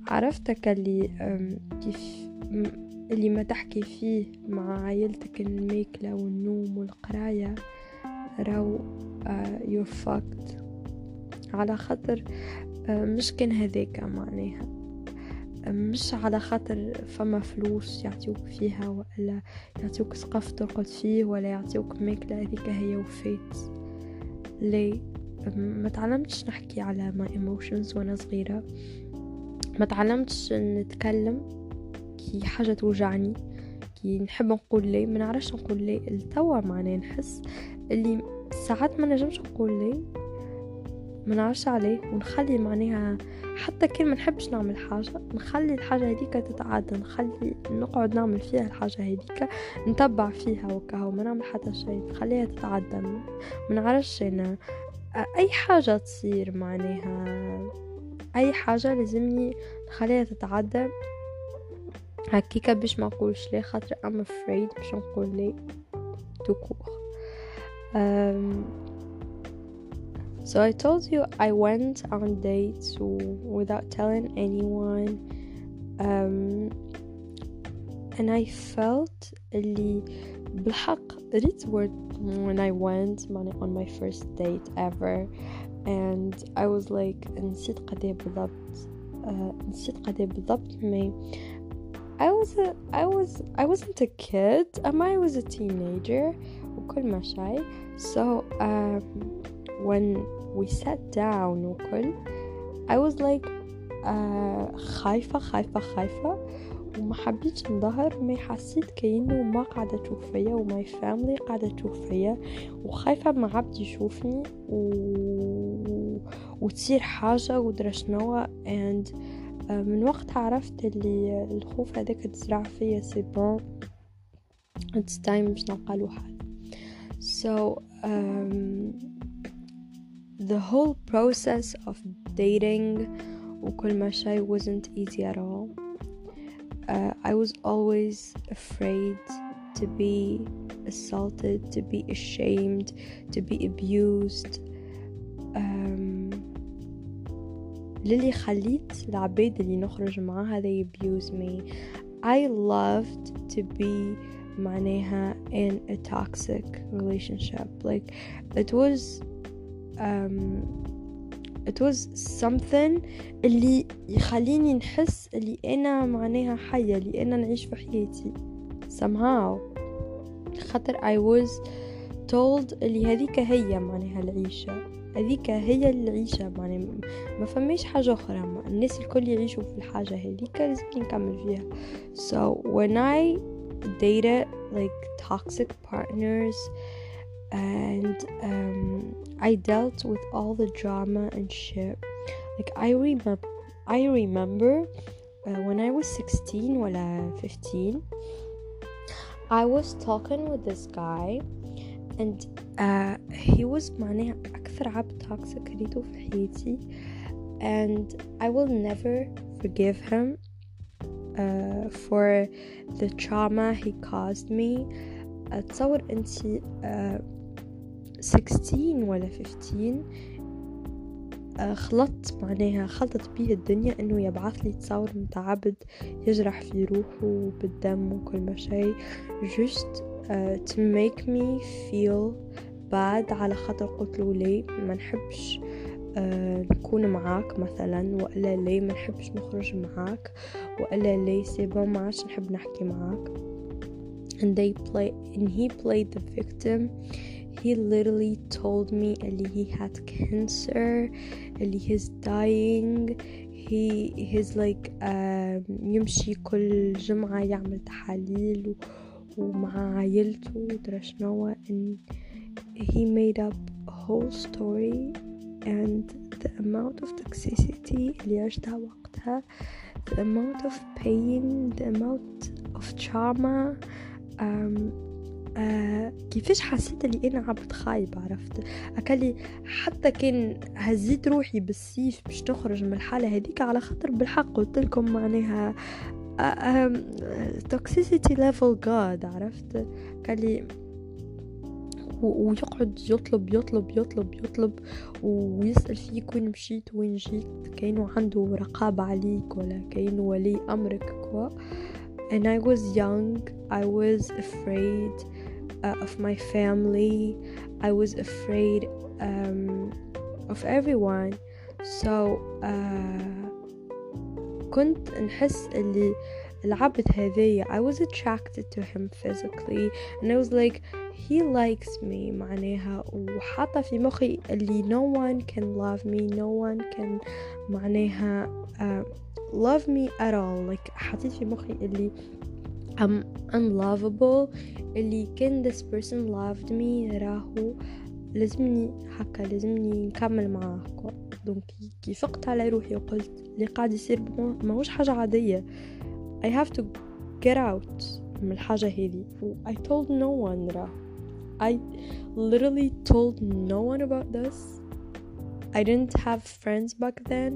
عرفتك اللي um, كيف اللي ما تحكي فيه مع عائلتك الماكلة والنوم والقراية راو uh, you're fucked. على خاطر uh, مش كان هذاك معناها. مش على خاطر فما فلوس يعطيوك فيها ولا يعطيوك سقف ترقد فيه ولا يعطيوك ماكلة هذيك هي وفات. ليه ما تعلمتش نحكي على my emotions وأنا صغيرة. ما تعلمتش نتكلم. كي حاجة توجعني كي نحب نقول لي ما نعرفش نقول لي التوا معناه نحس. اللي ساعات ما نجمش نقول لي ما نعرفش عليه ونخلي معناها حتى كان ما نحبش نعمل حاجة نخلي الحاجة هذيك تتعدى نخلي نقعد نعمل فيها الحاجة هذيك نتبع فيها وكهو ما نعمل حتى شيء نخليها تتعدى. ما نعرفش أنا أي حاجة تصير معناها أي حاجة لازمني نخليها تتعدى. هكيكا باش ما نقولش ليه خاطر I'm afraid باش نقول ليه. تكوخ So I told you I went on dates without telling anyone um, and I felt اللي بالحق ريت word when I went on my first date ever and I was like نسيت قديه بالضبط uh, نسيت قديه بالضبط مي I was a, I was I wasn't a kid um, I was a teenager وكل ما شيء so um, when we sat down وكل I was like uh, خايفة خايفة خايفة. وما حبيتش نظهر ما حسيت كأنه ما قاعدة تشوف فيا وماي فاميلي قاعدة تشوف فيا. وخايفة ما عبد يشوفني. و... وتصير حاجة ودرا شنو. And uh, من وقتها عرفت اللي الخوف هذاك تزرع فيا سي بون it's time باش نلقى له so um, the whole process of dating وكل ما شيء wasn't easy at all uh, I was always afraid to be assaulted to be ashamed to be abused um, للي خليت العباد اللي نخرج معاها they abuse me I loved to be معناها in a toxic relationship. Like it was um, it was something اللي يخليني نحس اللي أنا معناها حية اللي أنا نعيش في حياتي. Somehow. خاطر I was told اللي هذيك هي معناها العيشة. هذيك هي العيشة معناها ما فماش حاجة أخرى. الناس الكل يعيشوا في الحاجة هذيك لازم نكمل فيها. So when I dated like toxic partners and um, I dealt with all the drama and shit. Like I remember, I remember uh, when I was 16 or 15, I was talking with this guy and uh, he was معناها أكثر عبد toxic ريته في حياتي and I will never forgive him Uh, for the trauma he caused me. أتصور أنتي uh, 16 ولا 15 خلطت معناها خلطت بيه الدنيا إنه يبعث لي تصور متاع عبد يجرح في روحه بالدم وكل ما شيء. Just uh, to make me feel bad على خاطر قلت له ليه ما نحبش. uh, نكون معاك مثلا وإلا ليه ما نحبش نخرج معاك؟ وإلا ليه سيبا ما عادش نحب نحكي معاك؟ And they play and he played the victim. He literally told me اللي he had cancer اللي he's dying. He he's like um, يمشي كل جمعة يعمل تحاليل ومع عائلته ودرا شنو and he made up a whole story and the amount of toxicity اللي عشتها وقتها. The amount of pain the amount of trauma. Um, آه كيفاش حسيت اللي أنا عبد خايب عرفت؟ أكلي حتى كان هزيت روحي بالسيف باش تخرج من الحالة هذيك على خاطر بالحق قلت لكم معناها toxicity level جاد عرفت؟ قال لي ويقعد يطلب يطلب يطلب يطلب ويسأل فيك وين مشيت وين جيت كأنه عنده رقابة عليك ولا كأنه ولي أمرك quoi and I was young I was afraid uh, of my family I was afraid um, of everyone so uh, كنت نحس اللي العبد هذايا I was attracted to him physically and I was like he likes me معناها وحاطة في مخي اللي no one can love me no one can معناها uh, love me at all. Like حطيت في مخي اللي I'm unlovable اللي كان this person loved me راهو لازمني هكا لازمني نكمل معاه دونك كي فقت على روحي وقلت اللي قاعد يصير ماهوش حاجة عادية. I have to get out من الحاجة هذي. I told no one راه I literally told no one about this I didn't have friends back then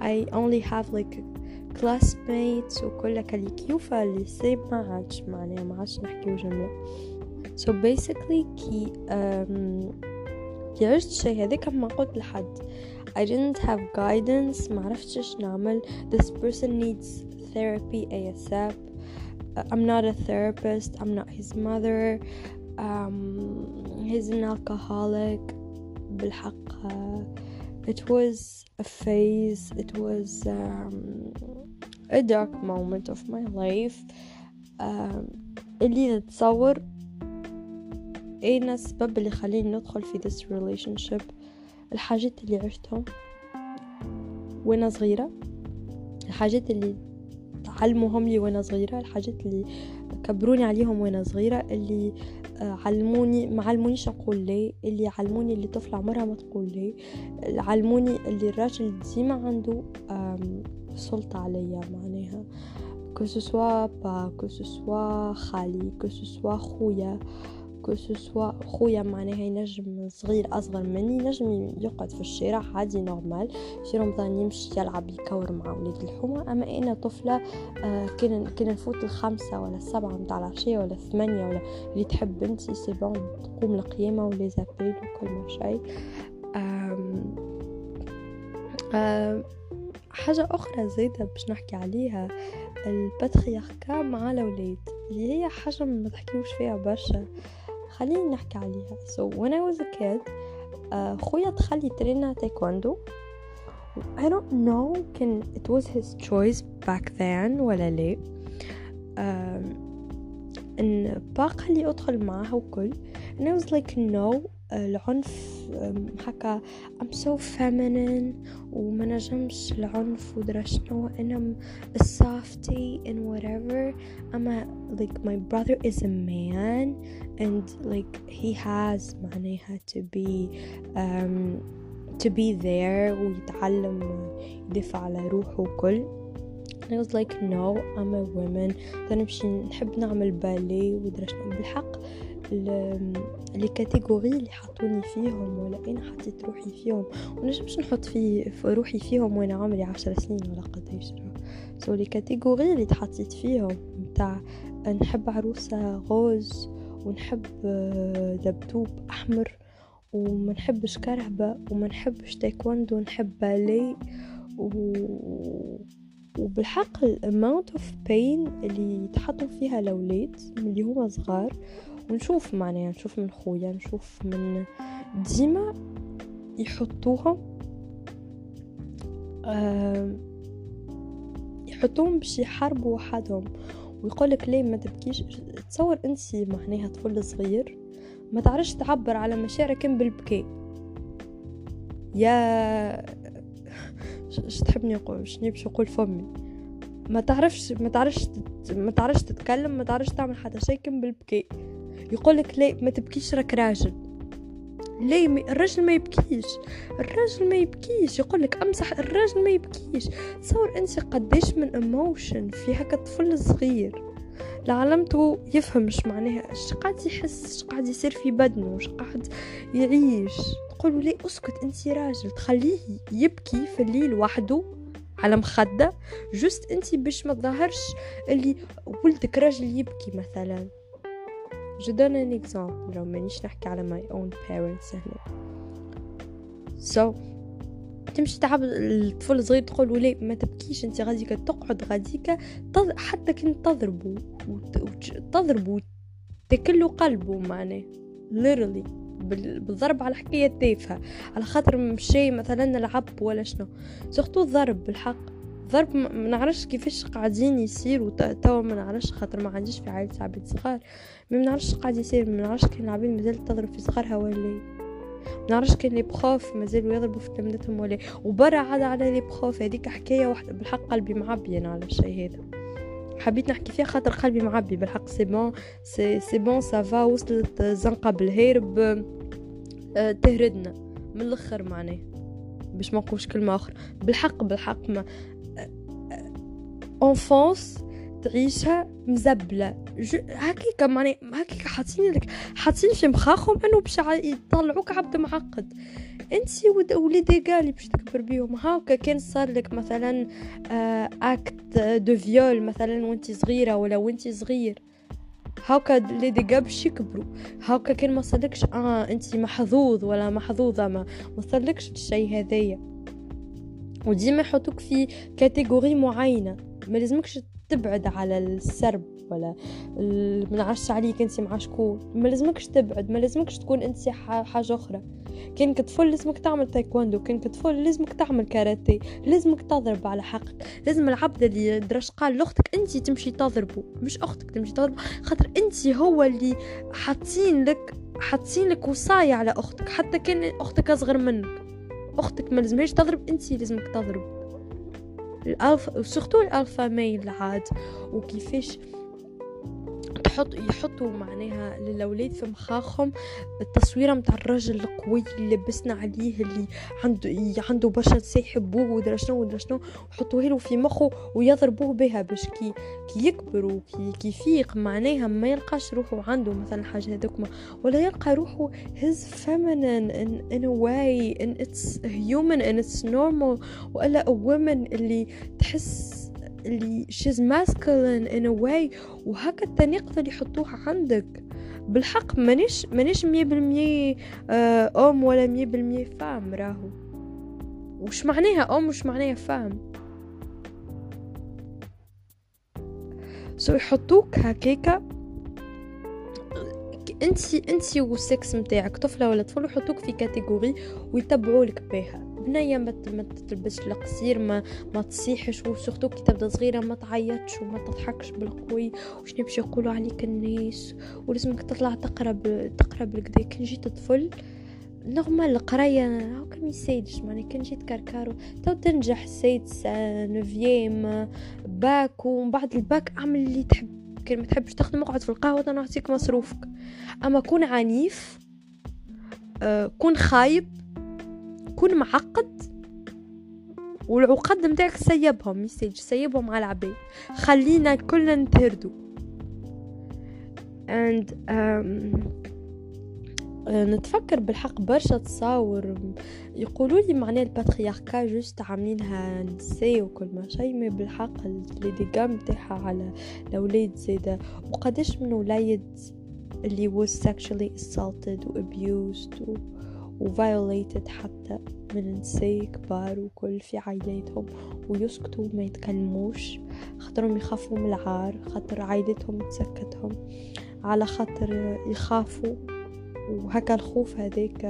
I only have like classmates وكل اللي كيوفا اللي سي ما عادش معناها ما عادش نحكيو جملة so basically كي um, كي عشت الشي هذاك ما قلت لحد I didn't have guidance ما عرفتش نعمل this person needs therapy ASAP I'm not a therapist I'm not his mother um, he's an alcoholic بالحق. Uh, it was a phase it was um, a dark moment of my life. اللي نتصور أين السبب اللي خليني ندخل في this relationship الحاجات اللي عشتهم وأنا صغيرة. الحاجات اللي تعلموهم لي وأنا صغيرة. الحاجات اللي كبروني عليهم وأنا صغيرة. اللي علموني ما علمونيش أقول لي اللي علموني اللي طفلة عمرها ما تقول لي علموني اللي الراجل ديما عنده سلطة عليا معناها. que ce soit بابا soit خالي que ce soit خويا. que ce soit خويا معناها ينجم صغير اصغر مني ينجم يقعد في الشارع عادي normal في رمضان يمشي يلعب يكور مع ولاد الحومة اما أنا طفلة آه كنا كنا نفوت الخمسة ولا السبعة متاع العشية ولا الثمانية ولا اللي تحب انتي c'est bon تقوم القيامة و les appels وكل شيء حاجة أخرى زايدة باش نحكي عليها ال patriarcat مع الأولاد اللي هي حاجة ما تحكيوش فيها برشا خليني نحكي عليها. So when I was a kid uh, خويا دخل يترينا تايكوندو I don't know كان it was his choice back then ولا لا. um, and بابا قال لي أدخل معاه وكل. And I was like no العنف هكا I'm so feminine وما نجمش العنف ودرا شنو أنا ال softy and whatever اما like my brother is a man and like he has معناها to be um to be there ويتعلم يدافع على روحه وكل. I was like no I'm a woman. نمشي نحب نعمل ballet ودرا شنو بالحق. les catégories اللي حطوني فيهم ولا أنا حطيت روحي فيهم؟ ونجمش نحط في روحي فيهم وأنا عمري؟ عشر سنين ولا قديش. so les catégories اللي تحطيت فيهم متاع نحب عروسة rose ونحب دبدوب أحمر وما نحبش كرهبة وما نحبش تايكوندو ونحب ballet و... وبالحق ال amount of pain اللي يتحطوا فيها الأولاد اللي هما صغار ونشوف معناها نشوف من خويا نشوف من ديما يحطوها آه يحطوهم باش يحاربوا وحدهم. ويقولك ليه ما تبكيش تصور انسي معناها طفل صغير ما تعرفش تعبر على مشاعرك بالبكاء. يا ش تحبني نقول شنو باش نقول فمي؟ ما تعرفش ما تعرفش ما تعرفش تتكلم ما تعرفش تعمل حتى شيء كم بالبكاء. يقولك ليه ما تبكيش راك راجل. مي... الراجل ما يبكيش. الراجل ما يبكيش. يقولك امسح الراجل ما يبكيش. تصور انت قديش من emotion في هكا طفل صغير. العالم تو يفهمش معناها اش قاعد يحس اش قاعد يصير في بدنه اش قاعد يعيش. تقولوا لي اسكت انت راجل. تخليه يبكي في الليل وحده على مخدة just انت باش ما تظهرش اللي ولدك راجل يبكي مثلا. je donne un exemple لو مانيش نحكي على my own parents هنا so, تمشي تعب الطفل صغير تقول له ما تبكيش أنت غاديك تقعد غاديك حتى كنت تضربه تضربه تكلو قلبه معناه literally. بالضرب على حكاية تافهة. على خاطر مشي مثلا نلعب ولا شنو. سورتو الضرب بالحق. ضرب ما نعرفش كيفاش قاعدين يصيروا. توا ما نعرفش خاطر ما عنديش في عائلة عبيد صغار. ما نعرفش قاعد يصير نعرفش كان العبيد مازالت تضرب في صغارها ولا ما نعرفش كان les profs مازالوا يضربوا في تلمذتهم ولا وبرا عاد على les profs هذيك حكاية واحدة بالحق قلبي معبي أنا على الشيء هذا. حبيت نحكي فيها خاطر قلبي معبي بالحق c'est bon c'est c'est bon ça va وصلت زنقة بالهرب أه تهردنا. من الأخر معناه باش ما نقولش كلمة أخرى. بالحق بالحق mon enfance تعيشها مزبلة. هكيك معني هكيك حاطين لك حاطين في مخاخهم انه باش يطلعوك عبد معقد. أنت وليدي قالي باش تكبر بيهم. هاكا كان صار لك مثلا acte de viol مثلا وأنت صغيرة ولا وأنت صغير. هاكا ليدي باش يكبروا. هاكا كان ما صارلكش آه أنت محظوظ ولا محظوظة ما ما صارلكش الشيء هذايا. وديما يحطوك في catégorie معينة. ما لازمكش تبعد على السرب ولا ما نعرفش عليك انت مع شكون ما لازمكش تبعد ما لازمكش تكون انت حاجة أخرى. كان كطفل لازمك تعمل تايكواندو كان كطفل لازمك تعمل كاراتيه لازمك تضرب على حقك. لازم العبد اللي درش قال لأختك أنت تمشي تضربه مش أختك تمشي تضربه خاطر أنت هو اللي حاطين لك حاطين لك وصاية على أختك. حتى كان أختك أصغر منك. أختك ما لازمهاش تضرب أنت لازمك تضرب. ال alpha surtout ال alpha male عاد وكيفاش تحط يحطوا معناها للأولاد في مخاخهم التصويرة متاع الرجل القوي اللي لاباس عليه اللي عنده عنده بشر سيحبوه ودرا شنو ودرا شنو وحطوه له في مخه ويضربوه بها باش كي يكبر وكي كي يفيق. معناها ما يلقاش روحه عنده مثلا حاجة هذوك ولا يلقى روحه his feminine in, in a way and it's human and it's normal ولا a woman اللي تحس اللي she's masculine in a way وهكا التاني يقدر يحطوها عندك. بالحق مانيش مانيش مية بالمية آه، homme ولا مية بالمية femme راهو. وش معناها homme وش معناها femme so يحطوك هكاكا. انتي انتي والسكس متاعك طفلة ولا طفل يحطوك في catégorie ويتبعوا لك بها بنية ما تلبسش القصير ما ما تصيحش و surtout كي تبدا صغيرة ما تعيطش وما تضحكش بالقوي. وش نمشي يقولوا عليك الناس؟ ولازمك تطلع تقرب تقرب لكدا كي جيت طفل normal القراية هاكا ما يسيدش معني كان جيت كاركارو تو تنجح sixième neuvième bac ومن بعد الباك اعمل اللي تحب. كان ما تحبش تخدم اقعد في القهوة نعطيك مصروفك. أما كون عنيف آه كون خايب كون معقد؟ والعقد متاعك سيبهم ميساج سيبهم على العباد خلينا كلنا نتهردو. And um, نتفكر بالحق برشا تصاور. يقولوا لي معناه ال patriarcat juste عاملينها نساء وكل ما شيء ما بالحق لي dégâts نتاعها على الأولاد زاده وقداش من وليد اللي was sexually assaulted و abused و وفايوليتد حتى من نساء كبار وكل في عائلاتهم ويسكتوا ما يتكلموش. خاطرهم يخافوا من العار خاطر عائلتهم تسكتهم. على خاطر يخافوا. وهكا الخوف هذاك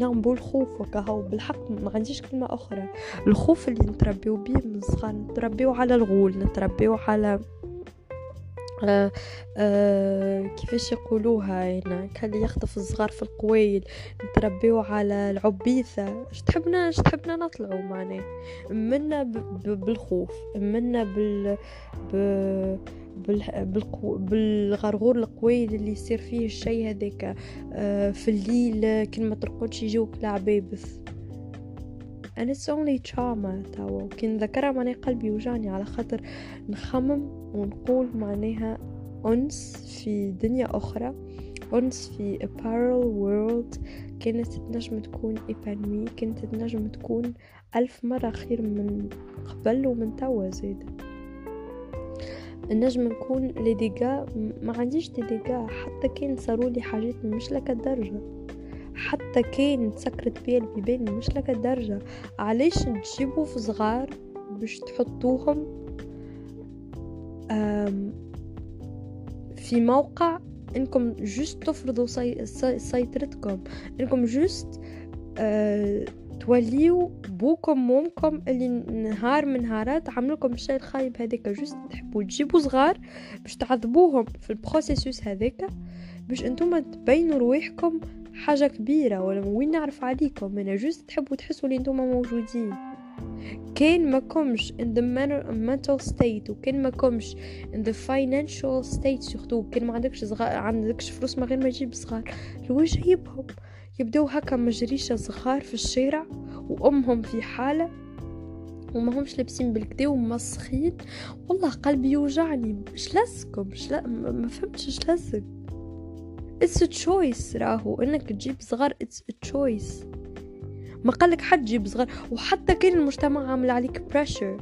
نعم الخوف وكهو بالحق ما عنديش كلمة أخرى. الخوف اللي نتربيو بيه من صغار نتربيو على الغول نتربيو على آه آه كيفاش يقولوها هنا؟ كان يخطف الصغار في القويل نتربيو على العبيثة. اش تحبنا اش تحبنا نطلعوا معناه منا بالخوف منا بال بالقو... بالغرغور القويل اللي يصير فيه الشيء هذاك آه في الليل كل ما ترقدش يجوك العبابث and it's only trauma توا كي نذكرها معناها قلبي يوجعني. على خاطر نخمم ونقول معناها أنس في دنيا أخرى. أنس في a parallel world. كانت تنجم تكون إيبانوي كانت تنجم تكون ألف مرة خير من قبل ومن توا زيد النجم نكون لي ما عنديش دي حتى كان صاروا لي حاجات مش لك الدرجة. حتى كان تسكرت بيا البيبان مش لك الدرجة علاش تجيبوا في صغار باش تحطوهم؟ في موقع إنكم juste تفرضوا سي... سي... سيطرتكم. إنكم juste أه... توليو بوكم مومكم اللي نهار من نهارات عملكم الشيء الخايب هذاك. juste تحبوا تجيبوا صغار باش تعذبوهم في ال processus هذاك باش أنتم تبينوا رواحكم حاجة كبيرة ولا وين نعرف عليكم؟ أنا juste تحبوا تحسوا اللي أنتم موجودين. كان ما كومش in the mental state وكان ما كومش in the financial state surtout كان ما عندكش صغار عندكش فلوس ما غير ما تجيب صغار. الوجه يجيبهم يبدو هكا مجريشة صغار في الشارع وأمهم في حالة وما همش لابسين بالكدا ومسخين والله قلبي يوجعني. شلاسكم شلا ما فهمتش شلاسك a choice راهو إنك تجيب صغار a choice. ما قالك حد جيب صغار وحتى كان المجتمع عامل عليك بريشر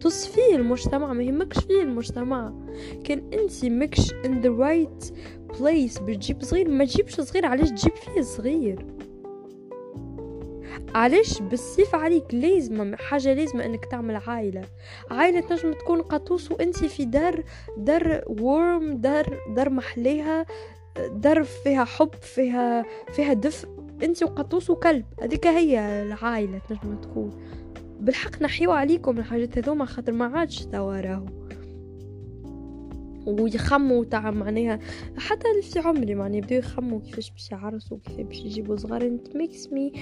تصفيه المجتمع ما يهمكش فيه المجتمع. كان أنت مكش in the right place بتجيب صغير ما تجيبش صغير علاش تجيب فيه صغير؟ علاش بالسيف عليك لازم حاجة لازم إنك تعمل عائلة. عائلة تنجم تكون قطوس وانت في دار دار ورم دار دار محليها دار فيها حب فيها فيها دفء. انت وقطوس وكلب هذيك هي العائلة تنجم تكون. بالحق نحيو عليكم الحاجات هذوما خاطر ما عادش توا راهو. ويخموا تاع معناها حتى في عمري معناها يبداو يخموا كيفاش باش يعرسوا كيفاش باش يجيبوا صغار. it makes me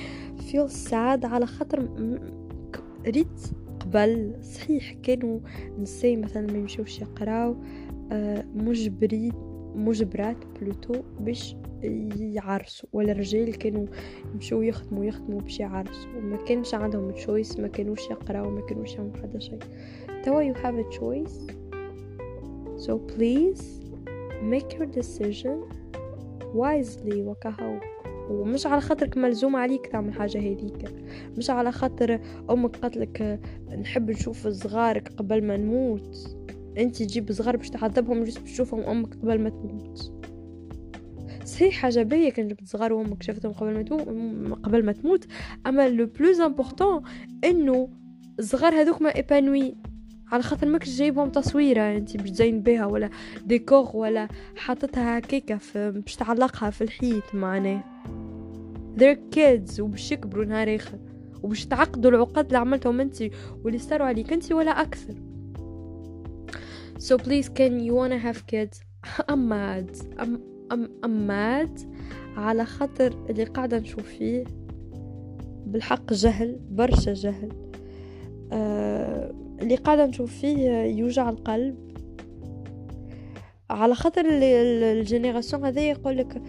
feel sad على خاطر ريت قبل صحيح كانوا نساء مثلا ما يمشيوش يقراو آه، مجبرين مجبرات plutôt باش يعرسوا. ولا الرجال كانوا يمشوا يخدموا يخدموا باش يعرسوا. وما كانش عندهم choice ما كانوش يقراو ما كانوش يعملوا حدا شيء. توا have a choice. So please make your decision wisely وكهو. ومش على خاطرك ملزوم عليك تعمل حاجة هذيك. مش على خاطر أمك قتلك نحب نشوف صغارك قبل ما نموت. أنت تجيب صغار باش تعذبهم باش تشوفهم أمك قبل ما تموت. صحيح حاجة باهية كان جبت صغار وأمك شافتهم قبل ما تموت قبل ما تموت. أما le plus important إنه الصغار هذوك ما épanouis على خاطر ماكش جايبهم تصويرة انت باش تزين بها ولا ديكور ولا حاطتها هكاكا باش تعلقها في الحيط معناه they're kids وباش يكبروا نهار آخر وباش تعقدوا العقد اللي عملتهم انت واللي صاروا عليك انت ولا أكثر. So please can you wanna have kids I'm mad I'm, I'm, I'm mad على خاطر اللي قاعدة نشوف فيه بالحق جهل برشا جهل. آه اللي قاعدة نشوف فيه يوجع القلب. على خاطر ال génération هذا يقول لك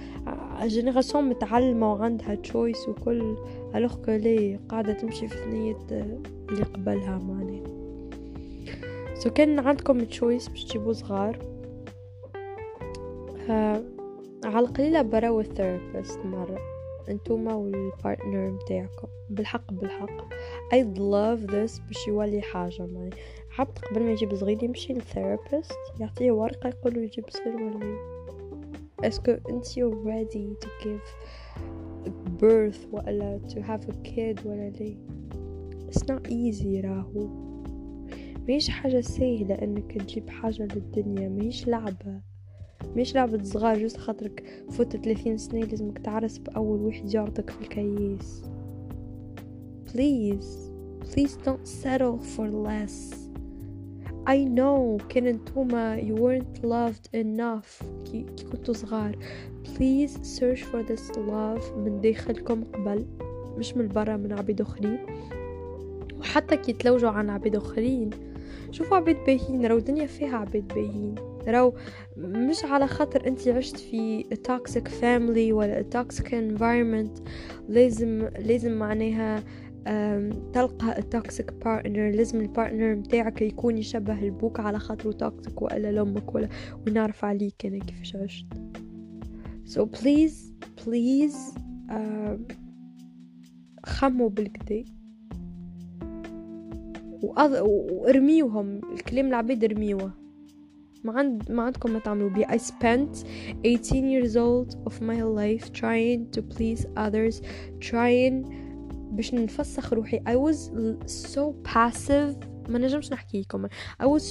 génération متعلمة وعندها choice وكل alors que لي قاعدة تمشي في ثنية اللي قبلها معناها. so كان عندكم choice باش تجيبوا صغار. ها على القليلة براو ال therapist مرة. انتوما وال partner متاعكم. بالحق بالحق. I'd love this باش يولي حاجة معي عبد قبل ما يجيب صغير يمشي لل therapist يعطيه ورقة يقولو يجيب صغير ولا est-ce que انت you're ready to give birth ولا to have a kid ولا لي it's not easy راهو. ماهيش حاجة سهلة إنك تجيب حاجة للدنيا ماهيش لعبة. مش لعبة صغار juste خاطرك فوت 30 سنة لازمك تعرس بأول واحد يعرضك في الكياس please please don't settle for less. I know كان انتوما you weren't loved enough. كي, كنتوا صغار please search for this love من داخلكم قبل مش من برا من عبيد آخرين. وحتى كي تلوجوا عن عبيد آخرين. شوفوا عبيد باهين راهو الدنيا فيها عبيد باهين. راو مش على خاطر انت عشت في toxic family ولا toxic environment. لازم لازم معناها تلقى ال toxic partner لازم ال partner متاعك يكون يشبه البوك على خاطره toxic ولا لامك ولا ونعرف عليك أنا كيفاش عشت. So please please خموا بالكدا وارميوهم. الكلام العباد ارميوه. ما عند ما عندكم ما تعملوا بيه. I spent 18 years old of my life trying to please others trying باش نفسخ روحي. I was so passive. ما نجمش نحكي لكم. I was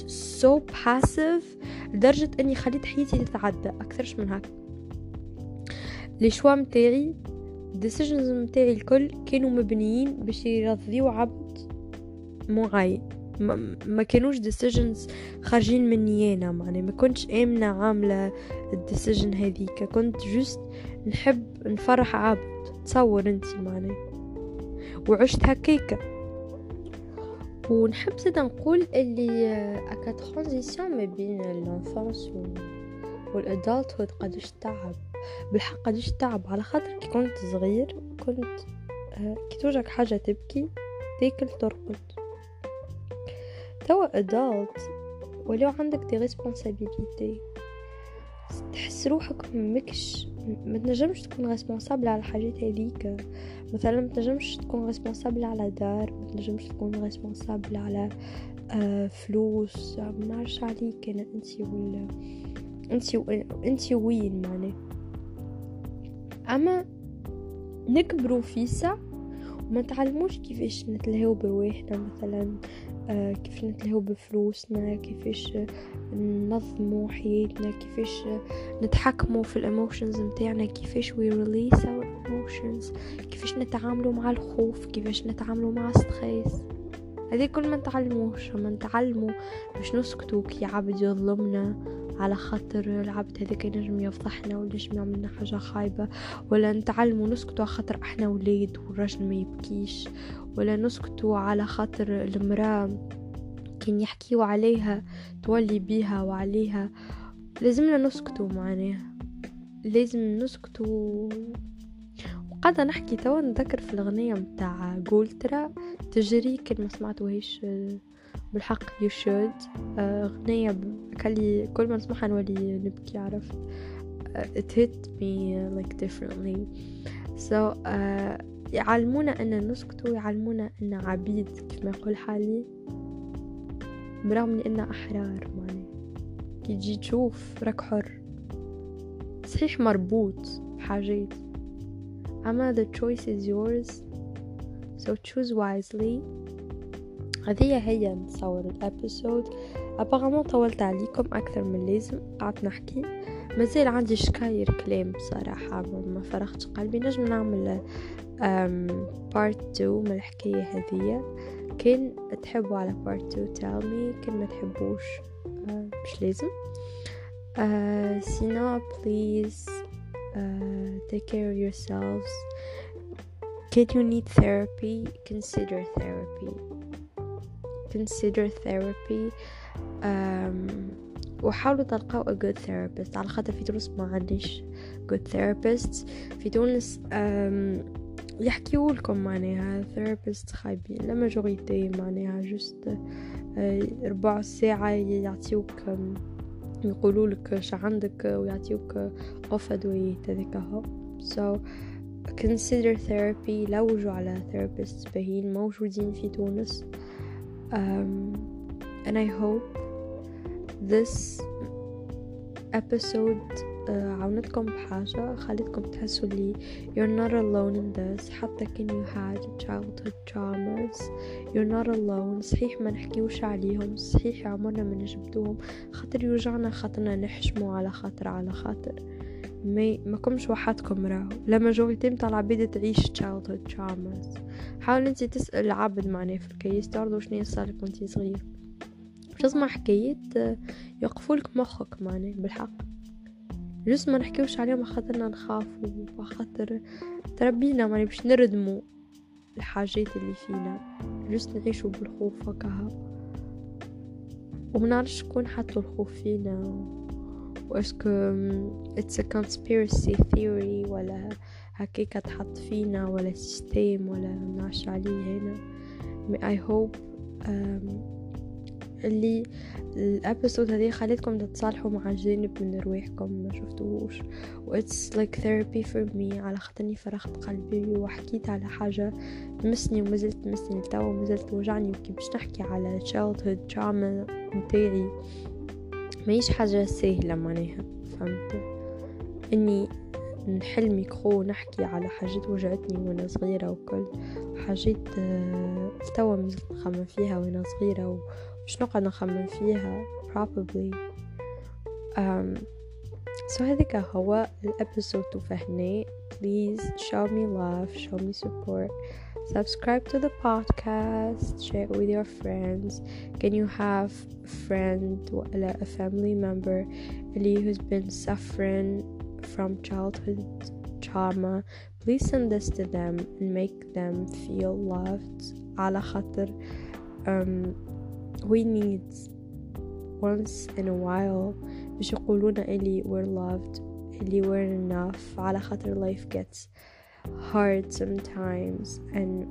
so passive لدرجة إني خليت حياتي تتعدى أكثرش من هكا. les choix متاعي decisions متاعي الكل كانوا مبنيين باش يرضيو عبد معين ما, ما كانوش decisions خارجين مني أنا معني ما كنتش آمنة عاملة ال decision هذيك. كنت just نحب نفرح عبد. تصور أنت معني وعشت هكيكا ونحب زيد نقول اللي اكا transition ما بين ال enfance وال adult قداش تعب. بالحق قداش تعب. على خاطر كي كنت صغير كنت آه، كي توجك حاجة تبكي تاكل ترقد توا adult ولو عندك des responsabilités تحس روحك مكش ما تنجمش تكون responsable على الحاجات هذيك. مثلا ما تنجمش تكون responsable على دار ما تنجمش تكون responsable على آه فلوس. ما نعرفش عليك أنا أنت ولا أنت أنت وين معناه أما نكبروا فيسع وما تعلموش كيفاش نتلهو برواحنا مثلا. كيفاش نتلهو بفلوسنا كيفاش ننظموا حياتنا كيفاش نتحكموا في ال emotions متاعنا كيفاش we release our emotions كيفاش نتعاملوا مع الخوف كيفاش نتعاملوا مع stress هذه كل ما نتعلموش ما نتعلموا باش نسكتوا كي عبد يظلمنا. على خاطر العبد هذاك ينجم يفضحنا ولا يعملنا حاجة خايبة. ولا نتعلموا نسكتوا على خاطر إحنا ولاد والراجل ما يبكيش. ولا نسكتوا على خاطر المرأة كان يحكيوا عليها تولي بيها وعليها. لازمنا نسكتوا معناها. لازم نسكتوا. وقاعدة نحكي توا نذكر في الأغنية متاع جولترا تجري كلمة سمعتوهيش بالحق you should. أغنية كلي كل ما نسمعها نولي نبكي عرفت؟ it hit me like differently. So uh, يعلمونا أن نسكتوا يعلمونا أن عبيد كيف ما يقول حالي برغم أن أحرار معني كي تجي تشوف راك حر. صحيح مربوط بحاجات. أما the choice is yours. So choose wisely. هذه هي نتصور ال épisode. apparemment طولت عليكم أكثر من لازم. قعدت نحكي مازال عندي شكاير كلام بصراحة ما فرغتش قلبي. نجم نعمل part 2 من الحكاية هذية كان تحبوا على part 2 tell me. كان ما تحبوش مش لازم. سينا please uh, take care of yourselves. Can you need therapy? Consider therapy. Consider therapy um, وحاولوا تلقاو a good therapist. على خاطر في تونس ما عنديش good therapists. في تونس um, يحكيوا لكم معناها therapist خايبين. لا ماجوريتي معناها جست uh, ربع ساعة يعطيوك يقولوا لك ش عندك ويعطيوك قف أدوية هذيك هو so consider therapy. لوجوا على therapists باهين موجودين في تونس um, and I hope this episode uh, عاونتكم بحاجة خليتكم تحسوا لي you're not alone in this. حتى كان you had childhood traumas. You're not alone. صحيح ما نحكيوش عليهم. صحيح عمرنا ما نجبدوهم. خاطر يوجعنا خاطرنا نحشمو على خاطر على خاطر. ما ما كمش وحدكم راهو. لا ماجوريتي متاع العباد تعيش childhood traumas. حاول انت تسأل العبد معناه في الكيس تعرضوا شنو صارلك وانت صغير تسمع حكايات يوقفولك مخك معناه بالحق. جس ما نحكيوش عليهم خاطرنا نخافوا خاطر تربينا معناه باش نردموا الحاجات اللي فينا. just نعيشوا بالخوف هكاها. ومنعرفش شكون حطوا الخوف فينا. و est-ce que it's a conspiracy theory ولا هكيك تحط فينا ولا système ولا منعرفش عليه هنا. I hope um, اللي ال épisode هذه خليتكم تتصالحوا مع جانب من رواحكم ما شفتوهوش. و it's like therapy for me. على خاطرني فرغت قلبي وحكيت على حاجة تمسني ومازلت تمسني لتوا ومازلت توجعني. وكي باش نحكي على childhood trauma متاعي ماهيش حاجة سهلة معناها فهمت؟ إني نحل ميكرو نحكي على حاجات وجعتني وأنا صغيرة وكل حاجات آه، توا مازلت نخمم فيها وأنا صغيرة مش نقعد نخمم فيها probably um, so هذيك هو ال épisode تفهمني please show me love show me support subscribe to the podcast share it with your friends can you have a friend or a family member who's been suffering from childhood trauma please send this to them and make them feel loved على خاطر um, we need once in a while باش يقولونا اللي we're loved اللي we're enough على خاطر life gets hard sometimes and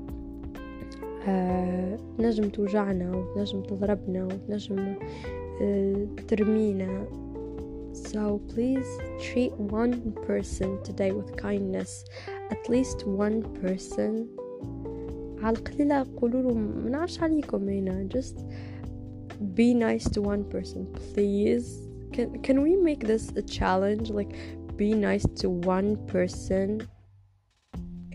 uh, نجم توجعنا ونجم تضربنا ونجم uh, ترمينا so please treat one person today with kindness at least one person على القليلة قولوا له منعرفش عليكم هنا just be nice to one person please can can we make this a challenge like be nice to one person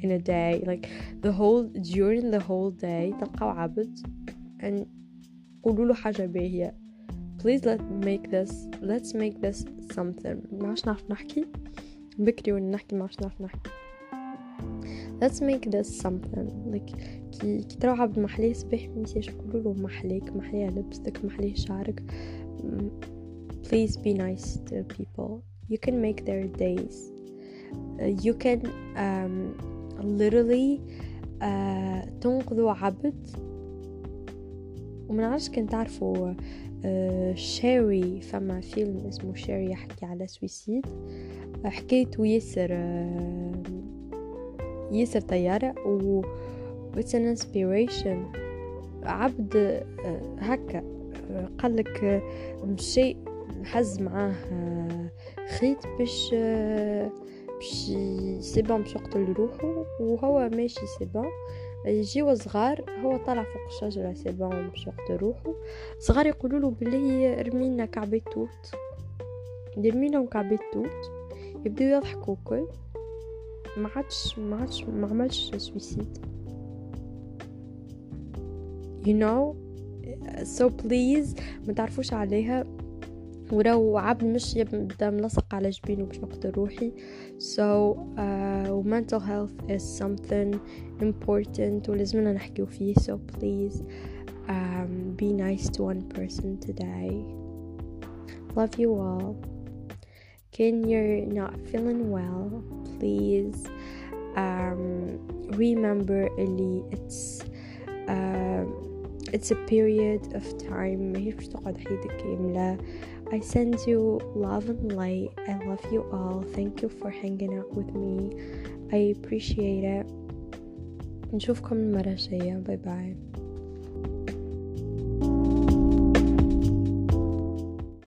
in a day like the whole during the whole day تلقاو عبد and قولوا له حاجة باهية please let make this let's make this something ما عادش نعرف نحكي بكري وانا نحكي ما عادش نعرف نحكي let's make this something like كي كي تروح عبد محليه صباح ميساج قولوا له محليك محليه لبستك محليه شعرك please be nice to people you can make their days uh, you can um, literally uh, تنقذوا عبد ومنعرفش كان تعرفوا uh, شاري فما فيلم اسمه شاري يحكي على سويسيد. حكيت ياسر uh, ياسر طيارة و it's an inspiration. عبد آه، هكا آه، قالك آه، مشي حز معاه خيط باش باش سيبان باش يقتل روحه وهو ماشي سيبان يجيو صغار هو طالع فوق الشجرة سيبان باش يقتل روحه صغار يقولوا له بلي رمينا كعبة توت. يرمينا كعبة توت. يبداو يضحكوا كل ما عادش ما عادش ما عملش سويسيد you know so please ما تعرفوش عليها. ولو عبد مش يبدا ملصق على جبينه باش نقتل روحي so uh, mental health is something important ولازمنا نحكيو فيه so please um, be nice to one person today love you all can you're not feeling well please um, remember اللي it's um, it's a period of time ماهيش باش تقعد حياتك كاملة I send you love and light. I love you all. Thank you for hanging out with me. I appreciate it. نشوفكم المرة الجاية باي باي